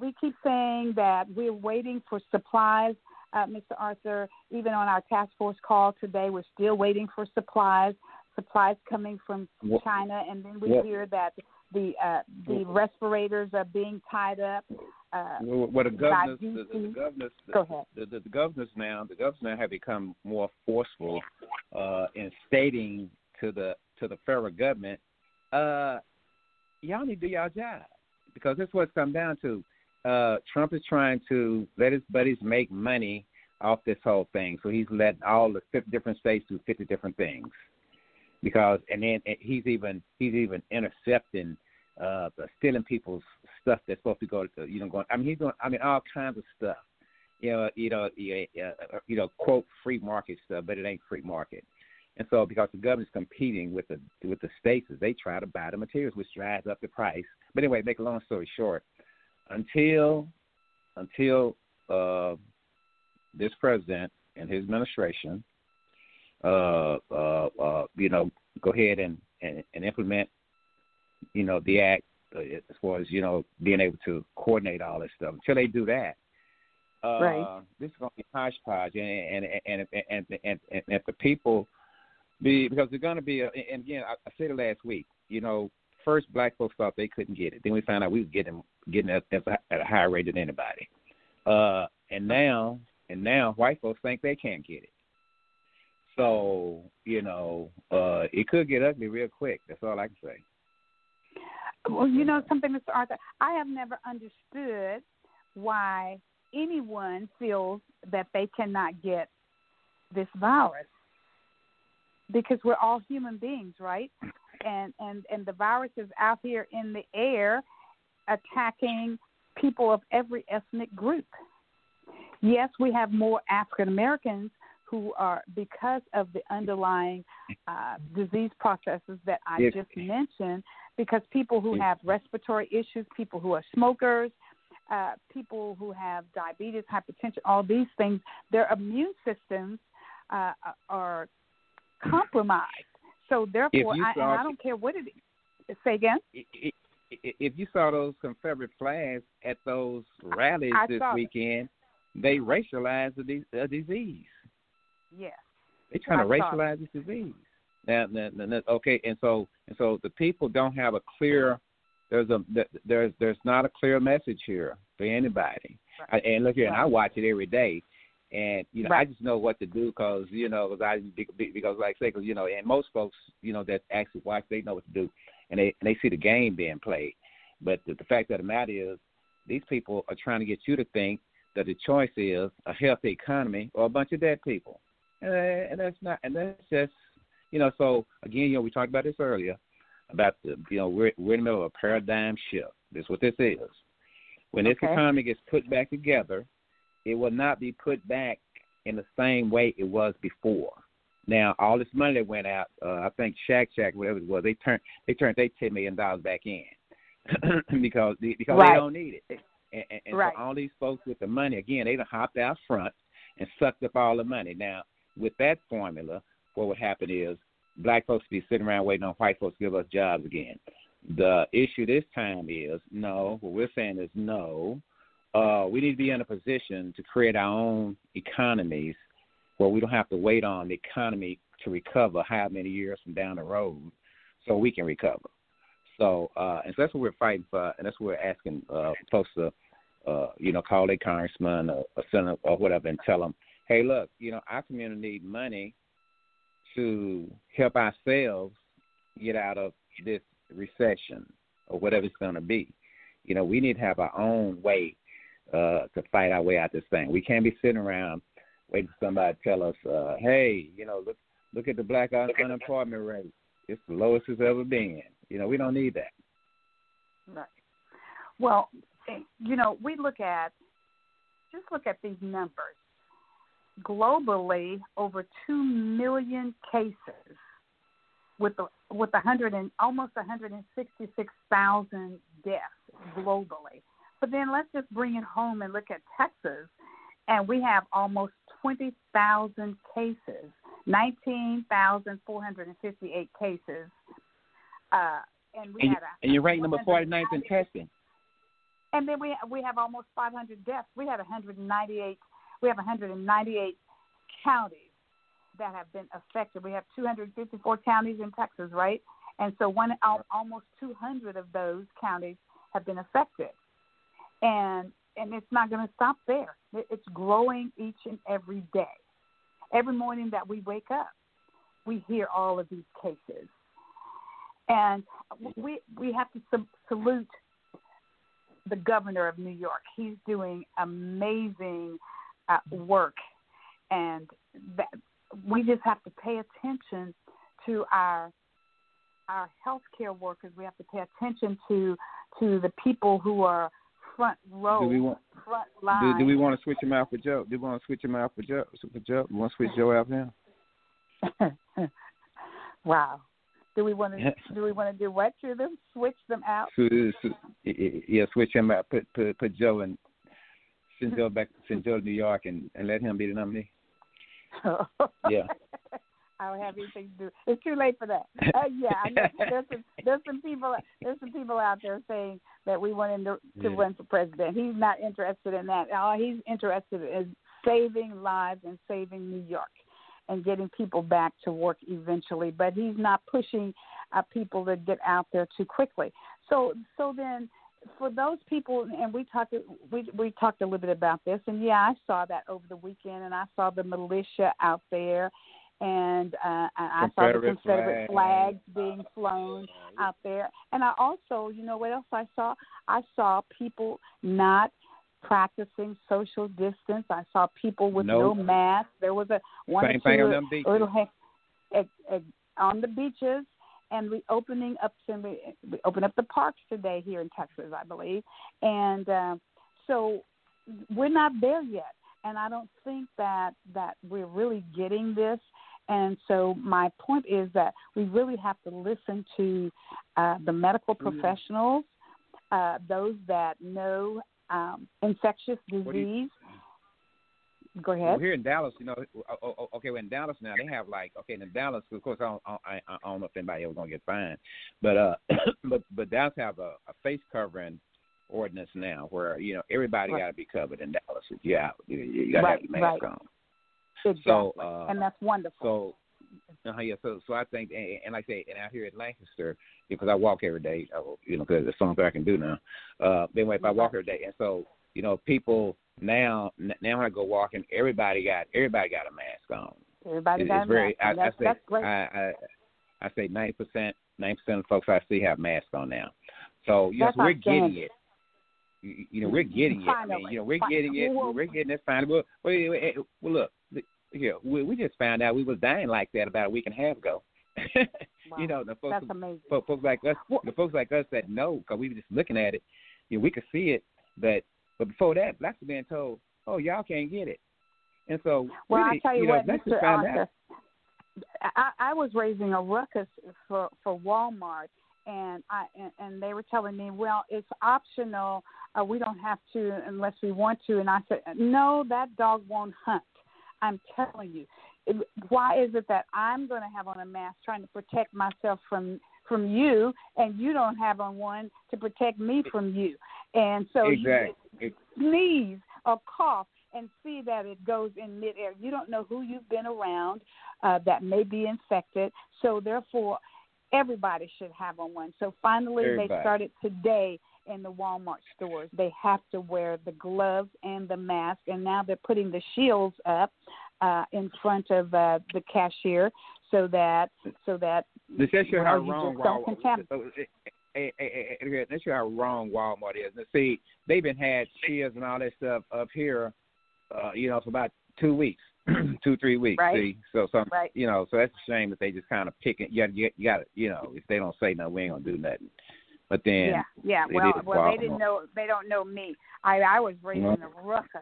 we keep saying that we're waiting for supplies, uh, Mr. Arthur. Even on our task force call today, we're still waiting for supplies. Supplies coming from China, and then we hear that the uh, the respirators are being tied up. Uh, well, the governors, the, the, the governors, Go ahead. The, the, the, governors now, the governors now have become more forceful uh, in stating to the to the federal government, uh, y'all need to do y'all job because that's what it's come down to. Uh, Trump is trying to let his buddies make money off this whole thing, so he's letting all the 50 different states do 50 different things because and then he's even he's even intercepting uh stealing people's stuff that's supposed to go to you know going I mean he's doing I mean all kinds of stuff. You know, you know, you know, quote free market stuff, but it ain't free market. And so, because the government's competing with the with the states, as they try to buy the materials, which drives up the price. But anyway, make a long story short, until until uh, this president and his administration uh, uh, uh, you know, go ahead and, and, and implement, you know, the act uh, as far as you know being able to coordinate all this stuff. Until they do that, uh, right. this is going to be hodgepodge, and and and and and, and, and, and the people be because they're going to be. A, and again, I, I said it last week. You know, first black folks thought they couldn't get it. Then we found out we were getting getting it at, at a higher rate than anybody. Uh, and now and now white folks think they can't get it. So you know, uh, it could get ugly real quick. That's all I can say. Well, you know something, Mr. Arthur, I have never understood why anyone feels that they cannot get this virus because we're all human beings, right? And and and the virus is out here in the air attacking people of every ethnic group. Yes, we have more African Americans who are because of the underlying uh, disease processes that I Yes. just mentioned. Because people who have respiratory issues, people who are smokers, uh, people who have diabetes, hypertension, all these things, their immune systems uh, are compromised. So therefore, I, and saw- I don't care what it is. Say again. I- I- I- If you saw those Confederate flags at those rallies I this saw them. weekend, they racialized the, uh, the disease. Yes. They're trying to I racialize this disease. Now, now, now, okay, and so and so the people don't have a clear. There's a there's there's not a clear message here for anybody. I, and look here, and I watch it every day, and you know I just know what to do because you know because I be- be- because like I say because you know and most folks you know that actually watch they know what to do, and they and they see the game being played. But the, the fact of the matter is, these people are trying to get you to think that the choice is a healthy economy or a bunch of dead people. Uh, and that's not, and that's just, you know. So again, you know, we talked about this earlier about the, you know, we're we're in the middle of a paradigm shift. This is what this is. When this Okay. economy gets put back together, it will not be put back in the same way it was before. Now, all this money that went out, uh, I think Shake Shack, whatever it was, they turned they turned their ten million dollars back in because they, because Right. they don't need it. And, and, and Right. so all these folks with the money, again, they done hopped out front and sucked up all the money. Now, with that formula, what would happen is black folks be sitting around waiting on white folks to give us jobs again. The issue this time is no. What we're saying is no. Uh, we need to be in a position to create our own economies where we don't have to wait on the economy to recover how many years from down the road so we can recover. So, uh, and so that's what we're fighting for, and that's what we're asking uh, folks to, uh, you know, call their congressman or, or senator or whatever and tell them, hey, look, you know, our community need money to help ourselves get out of this recession or whatever it's going to be. You know, we need to have our own way uh, to fight our way out this thing. We can't be sitting around waiting for somebody to tell us, uh, hey, you know, look look at the black un- unemployment rate. It's the lowest it's ever been. You know, we don't need that. Right. Well, eh, you know, we look at just look at these numbers. Globally, over two million cases with the, with a hundred and almost 166,000 deaths globally. But then let's just bring it home and look at Texas, and we have almost 20,000 cases, 19,458 cases. Uh, and we And, had a and you're ranked number 49th in testing. and then we we have almost 500 deaths. We had 198. We have 198 counties that have been affected. We have 254 counties in Texas, right? And so one almost 200 of those counties have been affected, and and it's not going to stop there. It's growing each and every day. Every morning that we wake up, we hear all of these cases, and we we have to salute the governor of New York. He's doing amazing uh, work, and that, we just have to pay attention to our our healthcare workers. We have to pay attention to to the people who are front row, Do we want front do, line. do we want to switch him out for Joe? Do we want to switch him out for Joe? For Joe? We want to switch Joe out now. wow. Do we want to do we want to do what to them? Switch them out? So, so, yeah, switch him out. Put put put Joe and send Joe back. Send Joe to New York and and let him be the nominee. Yeah. I don't have anything to do. It's too late for that. Uh, yeah, I know. there's some there's some people there's some people out there saying that we want him to, to Yeah. run for president. He's not interested in that. All he's interested in is saving lives and saving New York and getting people back to work eventually. But he's not pushing uh, people to get out there too quickly. So so then for those people, and we talked we we talked a little bit about this, and yeah, I saw that over the weekend, and I saw the militia out there, and uh, I saw the Confederate flags being flown out there, and I also, you know, what else I saw? I saw people not practicing social distance. I saw people with nope. no mask. There was a one Same or two on them beaches. little on the beaches and we opening up some we, we open up the parks today here in Texas, I believe, and uh, so we're not there yet. And I don't think that that we're really getting this. And so my point is that we really have to listen to uh, the medical Mm-hmm. professionals, uh, those that know um, infectious do you- disease. Go Well, ahead. here in Dallas, you know, o- o- o- okay, well, in Dallas now they have like, okay, in Dallas, of course, I don't, I, I don't know if anybody ever gonna get fined, but uh, but but Dallas have a, a face covering ordinance now where you know everybody Right. got to be covered in Dallas. If you out, you, you got to Right, have your mask right. on. Exactly. So, uh, and that's wonderful. So, uh, yeah, so so I think, and, and like I say, and out here at Lancaster, because I walk every day, uh, you know, because there's something I can do now. Uh, anyway, if I walk every day, and so you know, people now now when I go walking, everybody got everybody got a mask on. Everybody It- got it's very, a mask, I, I that's, say, that's great. I, I I say ninety percent, ninety percent of folks I see have masks on now. So yes, we're getting it. You, know, we're getting it. I mean, Finally. you know, we're getting it. We're getting it. Finally, well, wait, well, look, th- here we, we just found out we was dying like that about a week and a half ago. Wow. You know, the folks, That's amazing. folks, folks like us, the folks like us that know, because we were just looking at it. You know, we could see it, but but before that, blacks were being told, "Oh, y'all can't get it," and so Well, really, I tell you, know, what, let's Mr. Arthur. I, I was raising a ruckus for for Walmart, and I and, and they were telling me, well, it's optional. Uh, we don't have to unless we want to. And I said, no, that dog won't hunt. I'm telling you. It, why is it that I'm going to have on a mask trying to protect myself from from you, and you don't have on one to protect me from you? And so Exactly. you sneeze or cough and see that it goes in midair. You don't know who you've been around uh, that may be infected. So therefore, everybody should have on one. So finally, Everybody. they started today in the Walmart stores. They have to wear the gloves and the mask, and now they're putting the shields up uh, in front of uh, the cashier so that so that show well, how wrong don't Walmart. uh, uh, uh, uh, how wrong Walmart is. Now, see, they've been had shields and all that stuff up here, uh, you know, for about two weeks, two three weeks. Right. See, so some, Right. you know, so that's a shame that they just kind of pick it. You got, you got, you know, if they don't say no, we ain't gonna do nothing. But then, yeah, yeah. Well, well, they didn't know. They don't know me. I I was raising a ruckus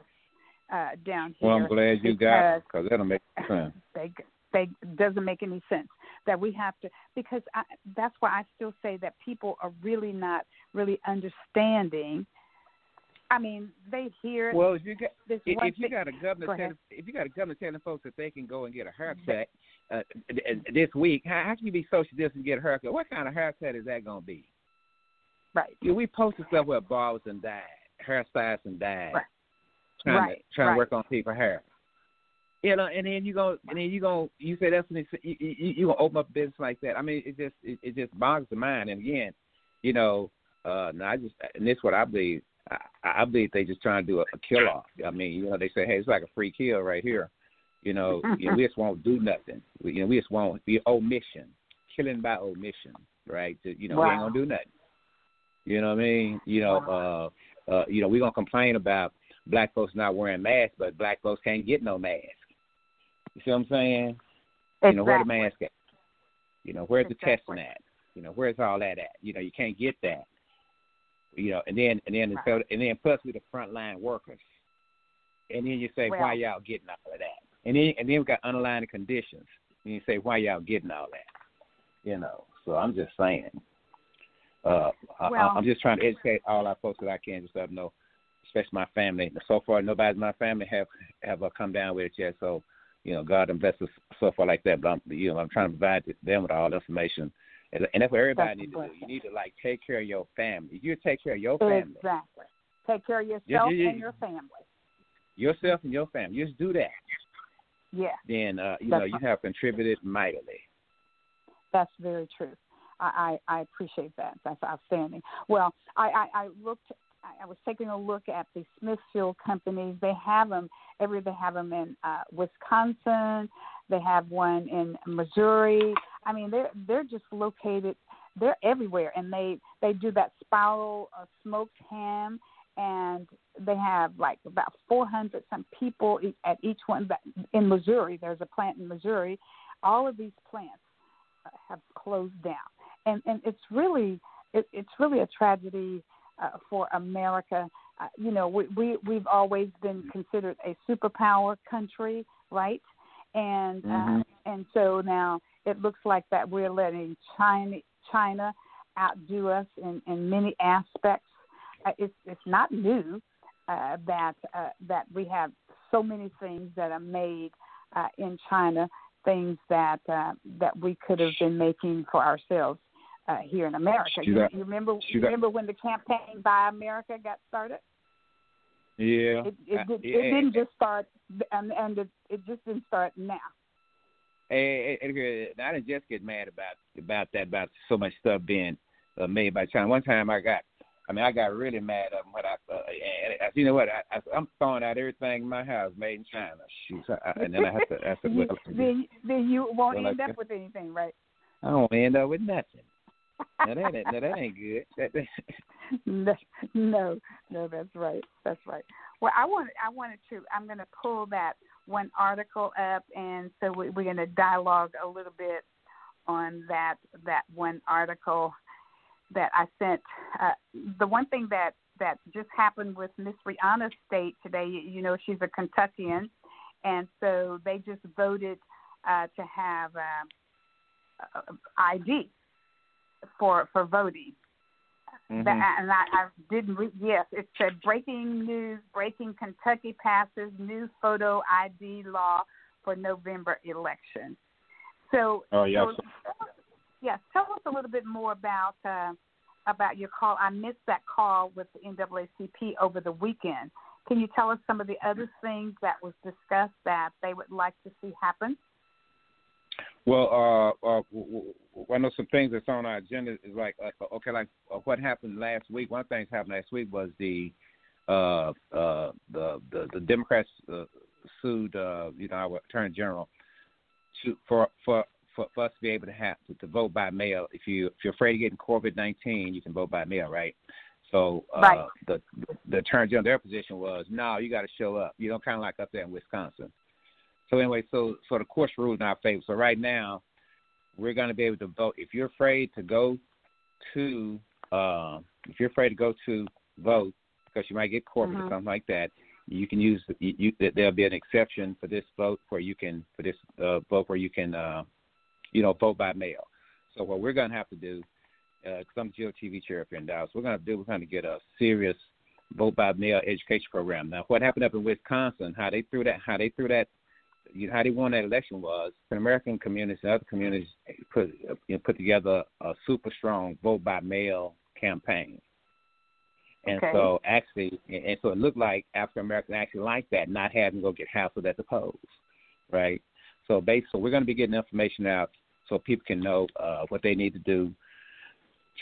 uh, down here. well, I'm glad you got it because that'll make sense. they they doesn't make any sense that we have to because I, that's why I still say that people are really not really understanding. I mean, they hear Well, if you got this if, if you got a governor Go telling, if you got a governor telling folks that they can go and get a haircut uh, this week, how, how can you be social distance and get a haircut? What kind of haircut is that going to be? Right, Yeah, we posted stuff where barbers and dyed, hairstylists and dyed, Right. trying Right, to trying right. to work on people's hair. You know, and then you go, and then you go, you say that's when you you, you gonna open up a business like that. I mean, it just it, it just boggles the mind. And again, you know, uh, now I just and this is what I believe. I, I believe they just trying to do a, a kill off. I mean, you know, they say, hey, it's like a free kill right here. You know, you know we just won't do nothing. We, you know, we just won't be omission, killing by omission, right? You know, we ain't gonna do nothing. You know what I mean? You know, uh, uh, you know, we're gonna complain about black folks not wearing masks, but black folks can't get no mask. You see what I'm saying? You know, where the mask at? You know, where's the testing at? You know, where's all that at? You know, you can't get that. You know, and then and then Right. and then plus we the frontline workers. And then you say, Well- why y'all getting all of that? And then and then we got underlying conditions. And you say, why y'all getting all that? You know. So I'm just saying. Uh, I, Well- I'm just trying to educate all our folks that I can, just let them know, especially my family. So far, nobody in my family have have uh, come down with it yet. So, you know, God bless us so far like that. But I'm, you know, I'm trying to provide them with all the information, and, and that's what everybody needs to do. You need to like take care of your family. You take care of your family, Exactly. Take care of yourself Yeah, yeah, and your family. yourself and your family. Just do that, Yeah, then uh, you That's know you have contributed mightily. that's very true. I, I, appreciate that. That's outstanding. Well, I, I, I looked. I was taking a look at the Smithfield companies. They have them every. They have them in uh, Wisconsin. They have one in Missouri. I mean, they're they're just located. They're everywhere, and they they do that spiral uh, smoked ham, and they have like about 400 some people at each one. But in Missouri, there's a plant in Missouri. All of these plants uh, have closed down, and and it's really it, it's really a tragedy uh, for America. Uh, you know, we, we we've always been considered a superpower country, right? And Mhm. uh, and so now it looks like that we're letting China China outdo us in, in many aspects. Uh, it's it's not new uh, that uh, that we have so many things that are made uh, in China, things that uh, that we could have been making for ourselves uh, here in America. You, got- you remember you got- remember when the campaign Buy America got started? Yeah. It it, Uh, yeah, it didn't just start, and and it, it just didn't start now. And, hey, hey, I didn't just get mad about about that about so much stuff being uh, made by China. One time I got, I mean, I got really mad at what I, uh, and I, you know what? I, I, I'm throwing out everything in my house made in China. Shoot, I, and then I have to, I have to then then you won't Well, end up with anything, right? I don't end up with nothing. Now that ain't, now that ain't good. No, no, no, that's right. That's right. Well, I wanted, I wanted to. I'm going to pull that one article up, and so we, we're going to dialogue a little bit on that that one article that I sent. Uh, the one thing that that just happened with Miss Rihanna's state today. You, you know, she's a Kentuckian, and so they just voted uh, to have uh, uh, ID for for voting. Mhm. That, and I, I didn't read. Yes, it said breaking news: breaking Kentucky passes new photo ID law for November election. So, Oh, yeah, so, yes, tell us a little bit more about uh, about your call. I missed that call with the NAACP over the weekend. Can you tell us some of the other things that was discussed that they would like to see happen? Well, uh, uh, I know some things that's on our agenda is like, uh, okay, like uh, what happened last week. One thing that happened last week was the uh, uh, the, the the Democrats uh, sued, uh, you know, our Attorney General to, for for for, for us to be able to have to, to vote by mail. If you if you're afraid of getting COVID nineteen, you can vote by mail, right? So uh, Right. the the Attorney General, their position was, no, you got to show up. You know, kind of like up there in Wisconsin. So anyway, so so the courts ruled in our favor. So right now, we're going to be able to vote. If you're afraid to go to, uh, if you're afraid to go to vote because you might get corporate Mhm. or something like that, you can use. You, you, there'll be an exception for this vote where you can for this uh, vote where you can, uh, you know, vote by mail. So what we're going to have to do, because I'm GOTV chair up here in Dallas, we're going to do. We're going to get a serious vote by mail education program. Now, what happened up in Wisconsin? How they threw that? How they threw that you know, how they won that election was the American communities and other communities put you know, put together a super strong vote by mail campaign. And Okay. so actually, and so it looked like African Americans actually liked that, not having to go get hassled at the polls, right? So basically, we're going to be getting information out so people can know uh, what they need to do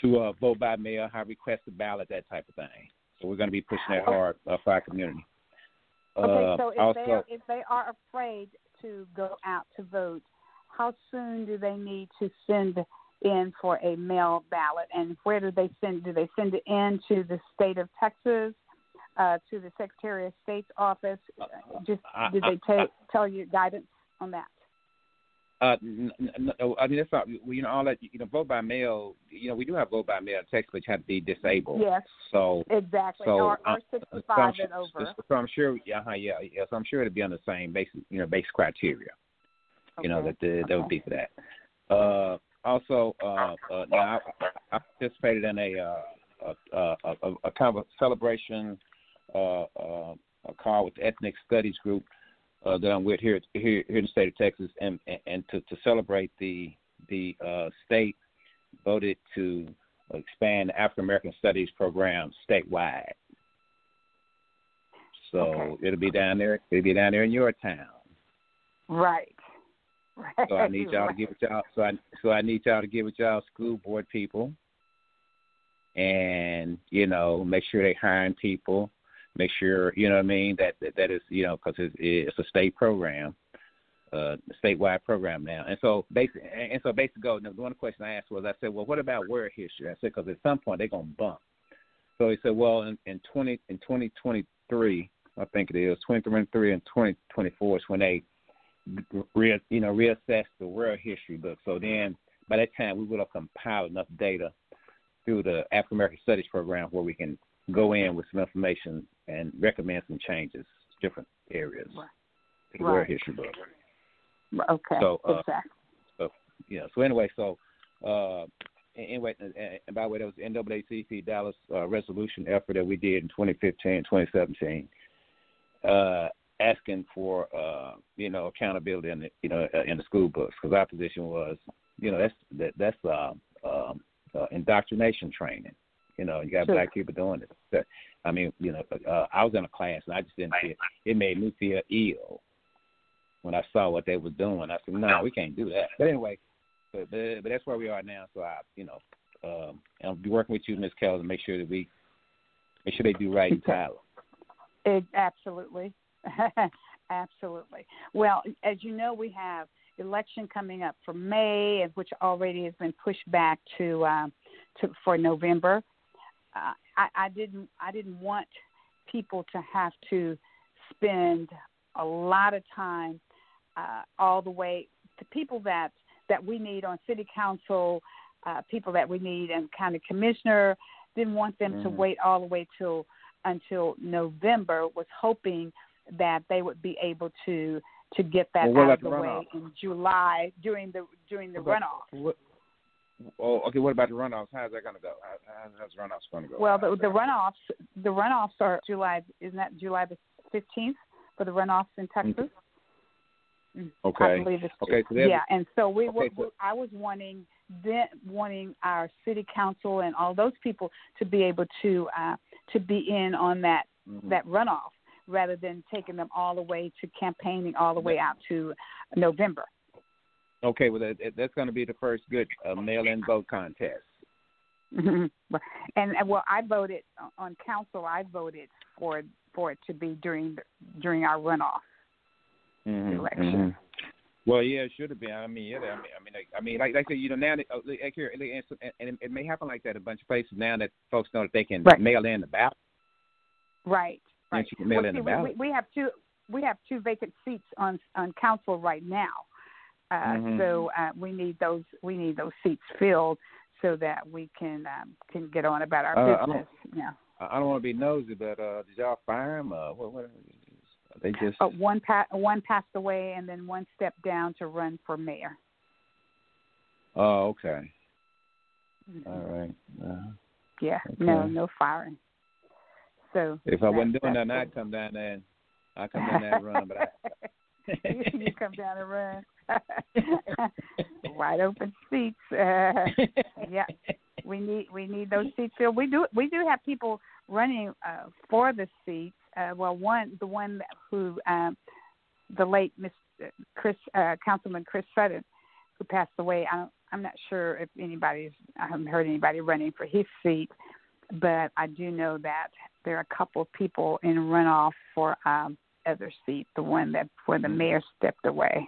to uh, vote by mail, how to request a ballot, that type of thing. So we're going to be pushing that hard uh, for our community. Okay, Uh, so if also, they are, if they are afraid to go out to vote, how soon do they need to send in for a mail ballot, and where do they send? Do they send it in to the state of Texas, uh, to the Secretary of State's office? Uh, Just did they I- tell you guidance on that? Uh, n- n- n- I mean, that's not, you know, all that, you know, vote by mail, you know, we do have vote by mail text, you have to be disabled. Yes, So, exactly. so, or, uh, or so 65 I'm, and over. so I'm sure, yeah, uh-huh, yeah, yeah, so I'm sure it'd be on the same basic, you know, base criteria, you know, that the, that would be for that. Uh, also, uh, uh, now I, I participated in a, uh, a, a, a, a kind of a celebration, uh, uh, a call with the Ethnic Studies Group uh, that I'm with here, here here in the state of Texas, and and, and to, to celebrate the the uh, state voted to expand the African American Studies program statewide. So Okay. it'll be down there. It'll be down there in your town. Right, Right. So I need y'all Right. to get with y'all. So I so I need y'all to get with y'all school board people, and you know make sure they hiring people. Make sure you know what I mean that that, that is you know because it's, it's a state program, uh, statewide program now. And so basic and so basically, go. One question I asked was I said, well, what about world history? I said because at some point they're gonna bump. So he said, well, in, in twenty in twenty twenty three, I think it is twenty twenty three and twenty twenty four is when they re, you know reassess the world history book. So then by that time we would have compiled enough data through the African American Studies program where we can go in with some information and recommend some changes, different areas Right. world history book. Okay. So, uh, exactly. Yeah. So anyway, so uh, anyway, and, and by the way, that was the NAACP Dallas uh, resolution effort that we did in 2015, 2017, uh, asking for uh, you know accountability in the you know uh, in the school books because our position was you know that's that, that's uh, um, uh, indoctrination training. You know, you got Sure. black people doing it. I mean, you know, uh, I was in a class and I just didn't feel it It made me feel ill when I saw what they was doing. I said, no, we can't do that. But anyway, but but, but that's where we are now. So I, you know, um, I'll be working with you, Miss Keller, to make sure that we make sure they do right in Tyler. It, absolutely. absolutely. Well, as you know, we have election coming up for May, and which already has been pushed back to um, to for November. Uh, I, I didn't I didn't want people to have to spend a lot of time uh, all the way to people that that we need on city council, uh, people that we need and county commissioner. Didn't want them to Mhm. wait all the way till until November. Was hoping that they would be able to to get that Well, out of the way in July during the during the What runoff. What, oh, okay. What about the runoffs? How's that going to go? How, how's the runoffs going to go? Well, the, the runoffs the runoffs are July. Isn't that July the fifteenth for the runoffs in Texas? Mm, I Okay. believe it's Okay, so yeah, and so we were. Okay, so- I was wanting then wanting our city council and all those people to be able to uh, to be in on that Mhm. that runoff rather than taking them all the way to campaigning all the way out to November. Okay. Well, that, that's going to be the first good uh, mail-in vote contest. and, well, I voted on council. I voted for for it to be during during our runoff. Mhm, election. mhm. Well, yeah, it should have been. I mean, yeah, I mean, I mean, like, I mean, like, like I said, you know, now that, uh, like here, and, it may happen like that a bunch of places now that folks know that they can Right. mail in the ballot. Right. Right. you can mail Well, see, we, we have two we have two vacant seats on on council right now. Uh, Mhm. So uh, we need those we need those seats filled so that we can um, can get on about our Uh, I business. Yeah. I I don't want to be nosy, but uh, did y'all fire him? Uh, what, what, they just. But one pa- one passed away, and then one stepped down to run for mayor. Oh, okay. Mhm. All right. Uh, Yeah. No, Okay. no firing. So if I wasn't doing nothing, I'd come down there and I come down there and run, but I. you come down and run. Wide open seats. Uh, yeah, we need we need those seats filled. We do we do have people running uh, for the seats. Uh, well, one the one who um, the late Miss Chris uh, Councilman Chris Sutton, who passed away. I don't, I'm not sure if anybody's I haven't heard anybody running for his seat, but I do know that there are a couple of people in runoff for um, other seat. The one that where the mayor stepped away.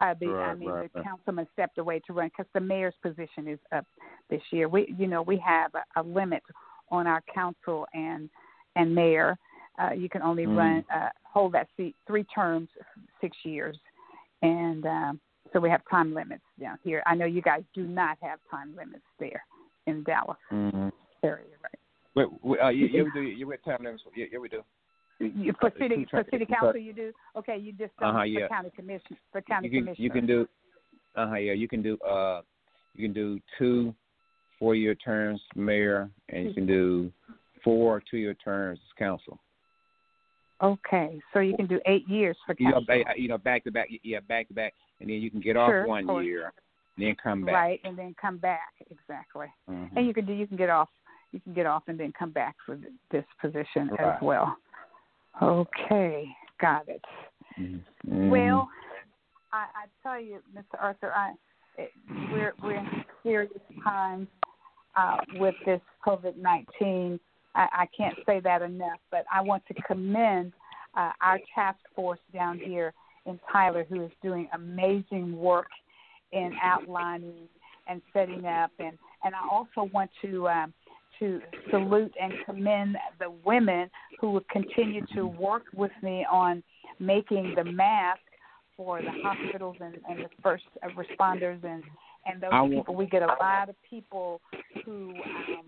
Uh, the I mean right, the right. councilman stepped away to run because the mayor's position is up this year. We you know we have a, a limit on our council and and mayor. Uh, you can only Mm. run uh, hold that seat three terms, six years, and um, so we have time limits down here. I know you guys do not have time limits there in Dallas mm-hmm. area, right? Wait, wait, uh, yeah, yeah, we do. Yeah, we have time limits. Yeah, yeah, we do. You, for Uh, city for city council, you do okay. You just Uh-huh, for yeah. county commission for county you can commissioner. you can do uh huh yeah you can do uh you can do two four year terms mayor and you can do four two year terms as council Okay, so you can do eight years for you know, council, ba- you know back to back yeah back to back and then you can get off Sure, one course. year and then come back right? And then come back exactly. Mhm. And you can do you can get off you can get off and then come back for this position as well. Okay, got it. Mhm. Well, I, I tell you, Mr. Arthur, I it, we're we're in serious times uh, with this COVID nineteen. I, I can't say that enough, but I want to commend uh, our task force down here in Tyler, who is doing amazing work in outlining and setting up, and and I also want to. Um, to salute and commend the women who continue to work with me on making the mask for the hospitals and, and the first responders and and those I people. We get a lot of people who um,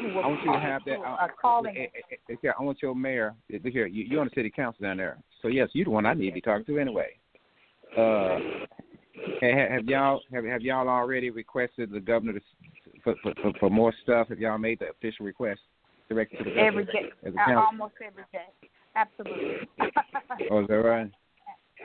who I want you to have that. I, are calling. eh, eh, eh, yeah, I want your mayor. eh, Look here, you, you're on the city council down there, so yes, you're the one I need to be talking to anyway. Uh, ha- have y'all have have y'all already requested the governor to, for, for for for more stuff? if y'all made the official request directed to the every day, as a uh, almost every day. Absolutely. Oh, is that right?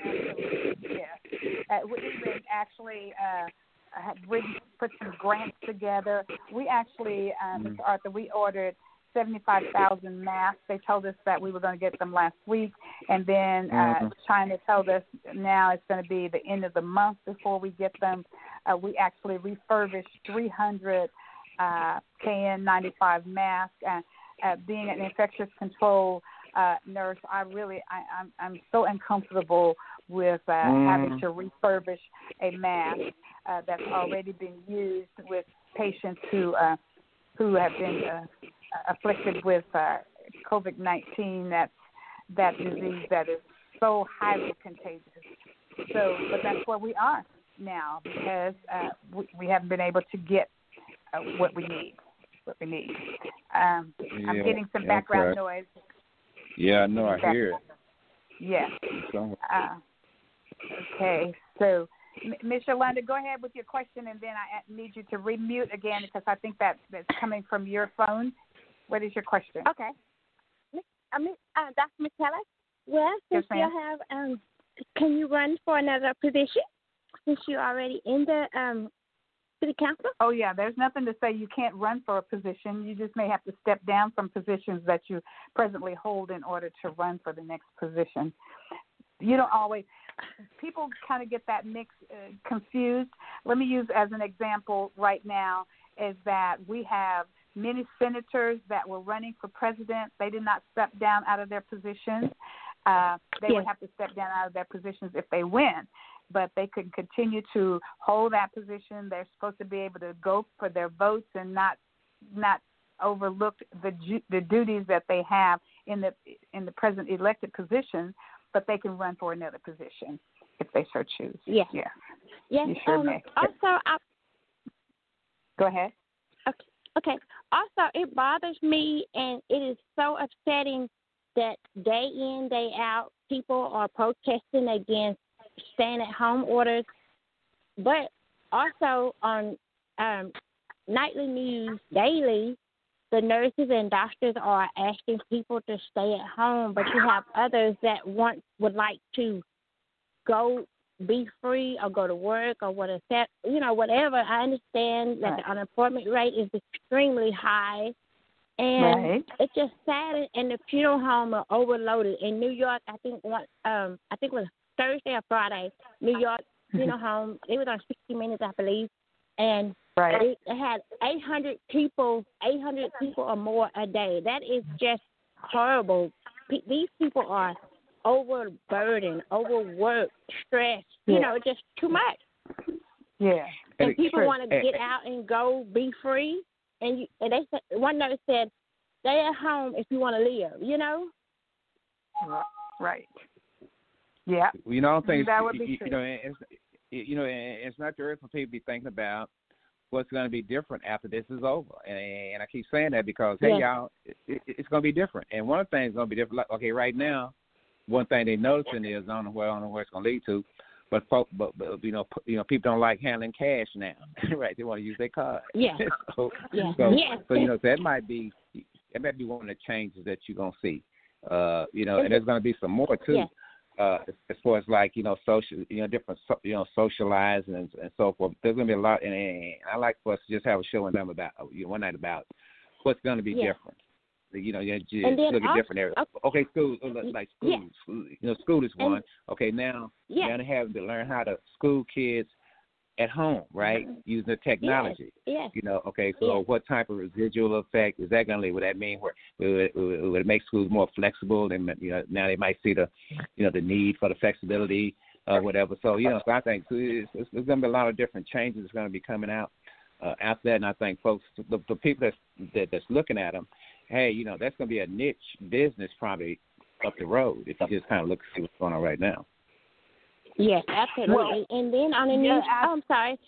Absolutely, yeah. Uh, we even actually uh, had written, put some grants together. We actually, uh, Mhm. Mr. Arthur, we ordered 75,000 masks. They told us that we were going to get them last week, and then uh, Mhm. China told us now it's going to be the end of the month before we get them. Uh, we actually refurbished 300 uh, KN95 masks. Uh, uh, being an infectious control uh, nurse, I really I, I'm I'm so uncomfortable with uh, Mm. having to refurbish a mask uh, that's already been used with patients who uh, who have been uh, afflicted with uh, COVID-19. That's that disease that is so highly contagious. So, but that's where we are now because uh, we, we haven't been able to get uh, what we need. What we need. Um, I'm getting some background okay. noise. Yeah, I know. I Back- hear it. So, Uh, okay, so Ms. Yolanda, go ahead with your question, and then I need you to remute again because I think that that's coming from your phone. What is your question? Okay. Miss, uh, uh, Dr. McKellar, well, Yes, since you have, um, can you run for another position since you're already in the um, city council? Oh yeah, there's nothing to say you can't run for a position. You just may have to step down from positions that you presently hold in order to run for the next position. You don't always. People kind of get that mix uh, confused. Let me use as an example right now is that we have many senators that were running for president. They did not step down out of their positions. Uh, they would have to step down out of their positions if they win but they can continue to hold that position. They're supposed to be able to go for their votes and not not overlook the ju- the duties that they have in the in the present elected position, but they can run for another position if they so choose. Yeah. Yeah. Yes. You sure um, may. Also, I, Go ahead. Okay. Also, it bothers me, and it is so upsetting that day in, day out, people are protesting against staying at home orders. But also on um, nightly news daily, the nurses and doctors are asking people to stay at home, but you have others that want would like to go be free or go to work or whatever, you know whatever. I understand that Right. the unemployment rate is extremely high, and Right. it's just sad. And the funeral home are overloaded in New York. I think one um I think it was Thursday or Friday. New York funeral home. It was on 60 Minutes, I believe, and Right. it, it had 800 people, 800 people or more a day. That is just horrible. Pe- these people are overburdened, overworked, stressed. You know, just too much. Yeah. And Hey, people want to get hey. out and go be free. And you, and they said one nurse said, "Stay at home if you want to live." You know. Right. Yeah. You know, I don't think That it's, would be you, true. you know, it's you know, it's not the earth for people to be thinking about what's going to be different after this is over. And, and I keep saying that because hey, Yeah. y'all, it, it, it's going to be different. And one of the things going to be different. Like, okay, right now, one thing they're noticing is I don't know where I don't know where it's going to lead to, but folk, but, but you know, p- you know, people don't like handling cash now, right? They want to use their card. Yeah. so, Yeah. so, Yes. so you know, that might be that might be one of the changes that you're gonna see. Uh, you know, and there's gonna be some more too. Yeah. Uh, as, far as like you know, social, you know, different, you know, socializing and, and so forth. There's gonna be a lot, and, and I like for us to just have a show and them about, you know, one night about what's gonna be Yeah. different. You know, you, you And then look at also- different areas. Okay, schools uh, like schools. Yeah. You know, school is And- one. okay, now Yeah. now they have to learn how to school kids at home, right? Mhm. Using the technology. Yes. You know, okay, so Yeah. what type of residual effect is that going to leave? Would that mean where would it, would it- would it make schools more flexible? And you know, now they might see the, you know, the need for the flexibility, uh, whatever. So you know, so I think so it's, it's, there's going to be a lot of different changes that's going to be coming out uh, after that. And I think folks, the, the people that's that, that's looking at them, hey, you know, that's going to be a niche business probably up the road if you just kind of look and see what's going on right now. Yes, absolutely. Well, and then on the yeah, news, I- oh, I'm sorry.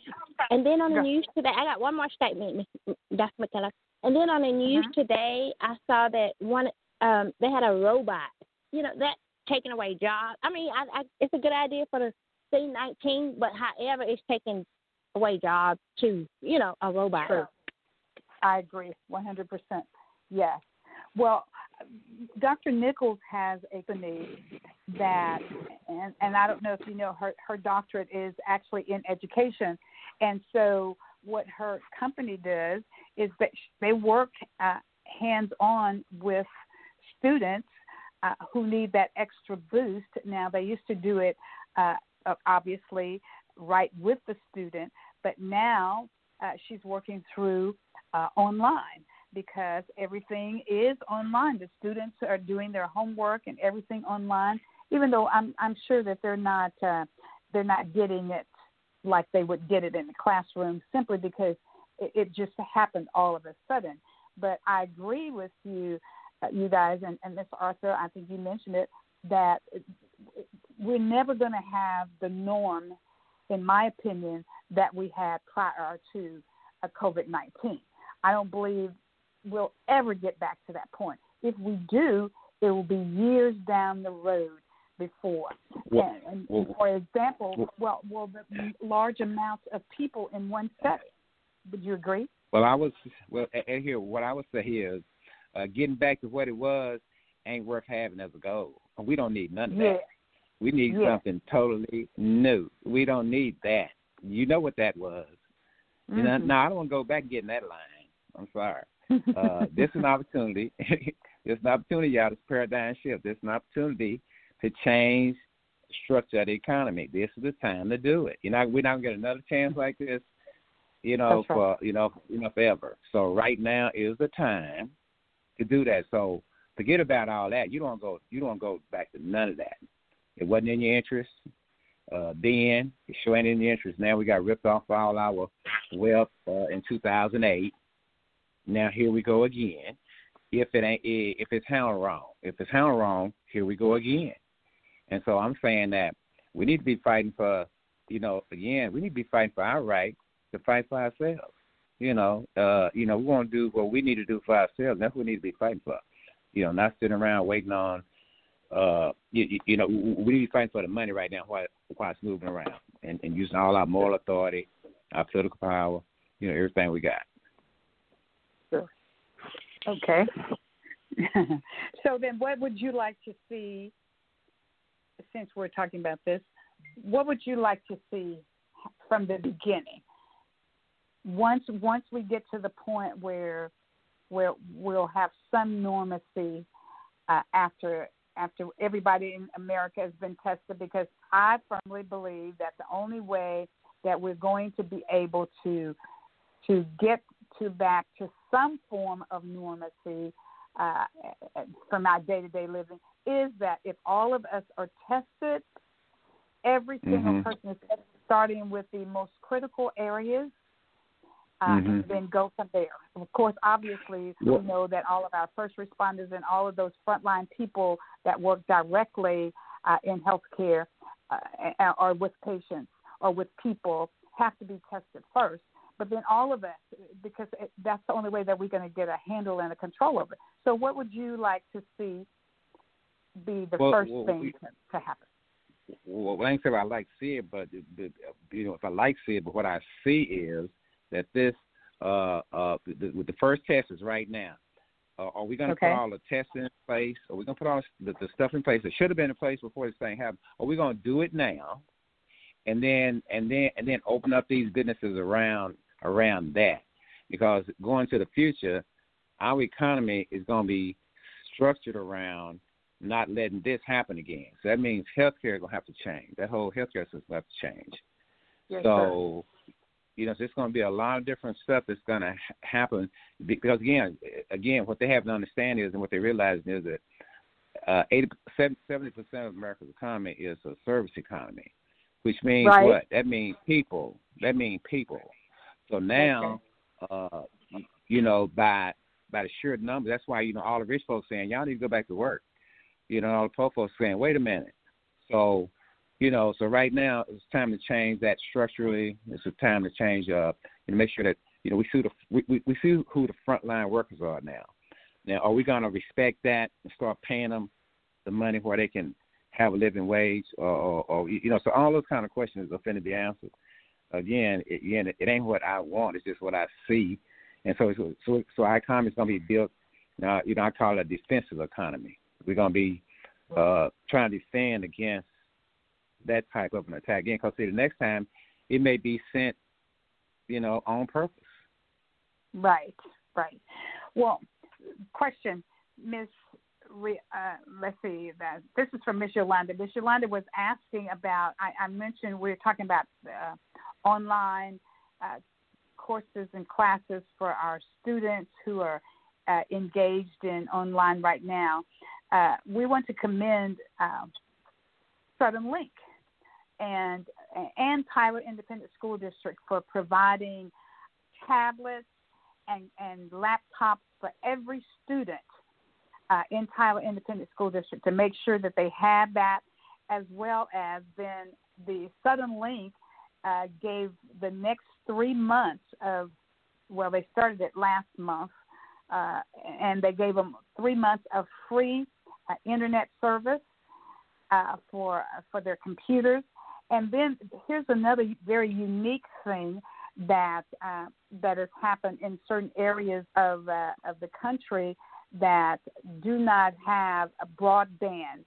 And then on the news today, I got one more statement, Miss Dr. McKellar. And then on the news Mhm. today, I saw that one um they had a robot. You know that taking away jobs. I mean, I, I, it's a good idea for the C19, but however, it's taking away jobs too. You know, a robot. True. I agree, 100%. Yes. Well, Dr. Nichols has a company that, and, and I don't know if you know, her, her doctorate is actually in education. And so, what her company does is that they work uh, hands on with students uh, who need that extra boost. Now, they used to do it, uh, obviously, right with the student, but now uh, she's working through uh, online because everything is online. The students are doing their homework and everything online. Even though I'm I'm sure that they're not uh, they're not getting it like they would get it in the classroom simply because it, it just happened all of a sudden. But I agree with you, uh, you guys, and, and Arthur. I think you mentioned it that we're never going to have the norm, in my opinion, that we had prior to uh, COVID 19. I don't believe we'll ever get back to that point. If we do, it will be years down the road before. Well- and, and well- for example, well- well, the large amounts of people in one setting. Would you agree? Well, I was well and here. What I would say here is, uh, getting back to what it was ain't worth having as a goal. We don't need none of Yeah. that. We need Yeah. something totally new. We don't need that. You know what that was. You know, Mhm. no, I don't want to go back and get in that line. I'm sorry. Uh, this is an opportunity. this is an opportunity, y'all. This paradigm shift. This is an opportunity to change the structure of the economy. This is the time to do it. You know, we're not gonna get another chance like this. You know, That's right. for you know, you know, forever. So right now is the time to do that. So forget about all that. You don't go. You don't go back to none of that. It wasn't in your interest. Uh, then it sure ain't in your interest. Now we got ripped off all our wealth uh, in 2008. Now here we go again. If it ain't, if it's handled wrong, if it's handled wrong, here we go again. And so I'm saying that we need to be fighting for, you know, again, we need to be fighting for our right to fight for ourselves. You know, uh, you know, we want to do what we need to do for ourselves. That's what we need to be fighting for. You know, not sitting around waiting on. Uh, you, you, know, we need to be fighting for the money right now while while it's moving around, and, and using all our moral authority, our political power, you know, everything we got. Okay. so then, what would you like to see? Since we're talking about this, what would you like to see from the beginning? Once once we get to the point where where we'll have some normalcy uh, after after everybody in America has been tested, because I firmly believe that the only way that we're going to be able to to get to back to some form of normalcy uh, from our day to day living is that if all of us are tested, every single Mhm. person is tested, starting with the most critical areas, uh, Mhm. and then go from there. Of course, obviously, Well- we know that all of our first responders and all of those frontline people that work directly uh, in healthcare uh, or with patients or with people have to be tested first. But then all of us, because it, that's the only way that we're going to get a handle and a control of it. So, what would you like to see be the Well, first well, thing we- to, to happen? well, I ain't say I like see it, but the, you know, if I like to see it, but what I see is that this, uh, uh, the, the, the first test is right now. Uh, are we going to Okay. put all the tests in place? Are we going to put all the, the stuff in place that should have been in place before this thing happened? Are we going to do it now, and then and then and then open up these businesses around around that? Because going to the future, our economy is going to be structured around not letting this happen again. So that means healthcare is going to have to change. That whole healthcare system will have to change. Yes, so, you know, there's going to be a lot of different stuff that's going to ha- happen because again, again, what they have to understand is, and what they realize is that uh, 80, 70 percent of America's economy is a service economy, which means Right. what? That means people. That means people. So now, uh, you know, by by the sheer number, that's why you know all the rich folks saying y'all need to go back to work. You know, all the poor folks saying, wait a minute. So, you know, so right now it's time to change that structurally. It's a time to change uh and make sure that you know we see the we we, we see who the frontline workers are now. Now, are we going to respect that and start paying them the money where they can have a living wage, or, or, or you know? So all those kind of questions are going to be answered. Again, it, again, it, ain't what I want; it's just what I see. And so, so, so, our economy is going to be built. You know, I call it a defensive economy. We're going to be uh, trying to defend against that type of an attack. Again, because see, the next time it may be sent, you know, on purpose. Right, right. Well, question, Miss. Re- Uh, let's see. That this is from Miss Yolanda. Miss Yolanda was asking about. I, I mentioned we are talking about uh, online uh, courses and classes for our students who are uh, engaged in online right now. Uh, we want to commend uh, Suddenlink and and Tyler Independent School District for providing tablets and, and laptops for every student uh, in Tyler Independent School District to make sure that they have that, as well as then the Suddenlink uh, gave the next three months of, well, they started it last month, uh, and they gave them three months of free uh, internet service uh, for for their computers. And then here's another very unique thing that uh, that has happened in certain areas of uh, of the country that do not have a broadband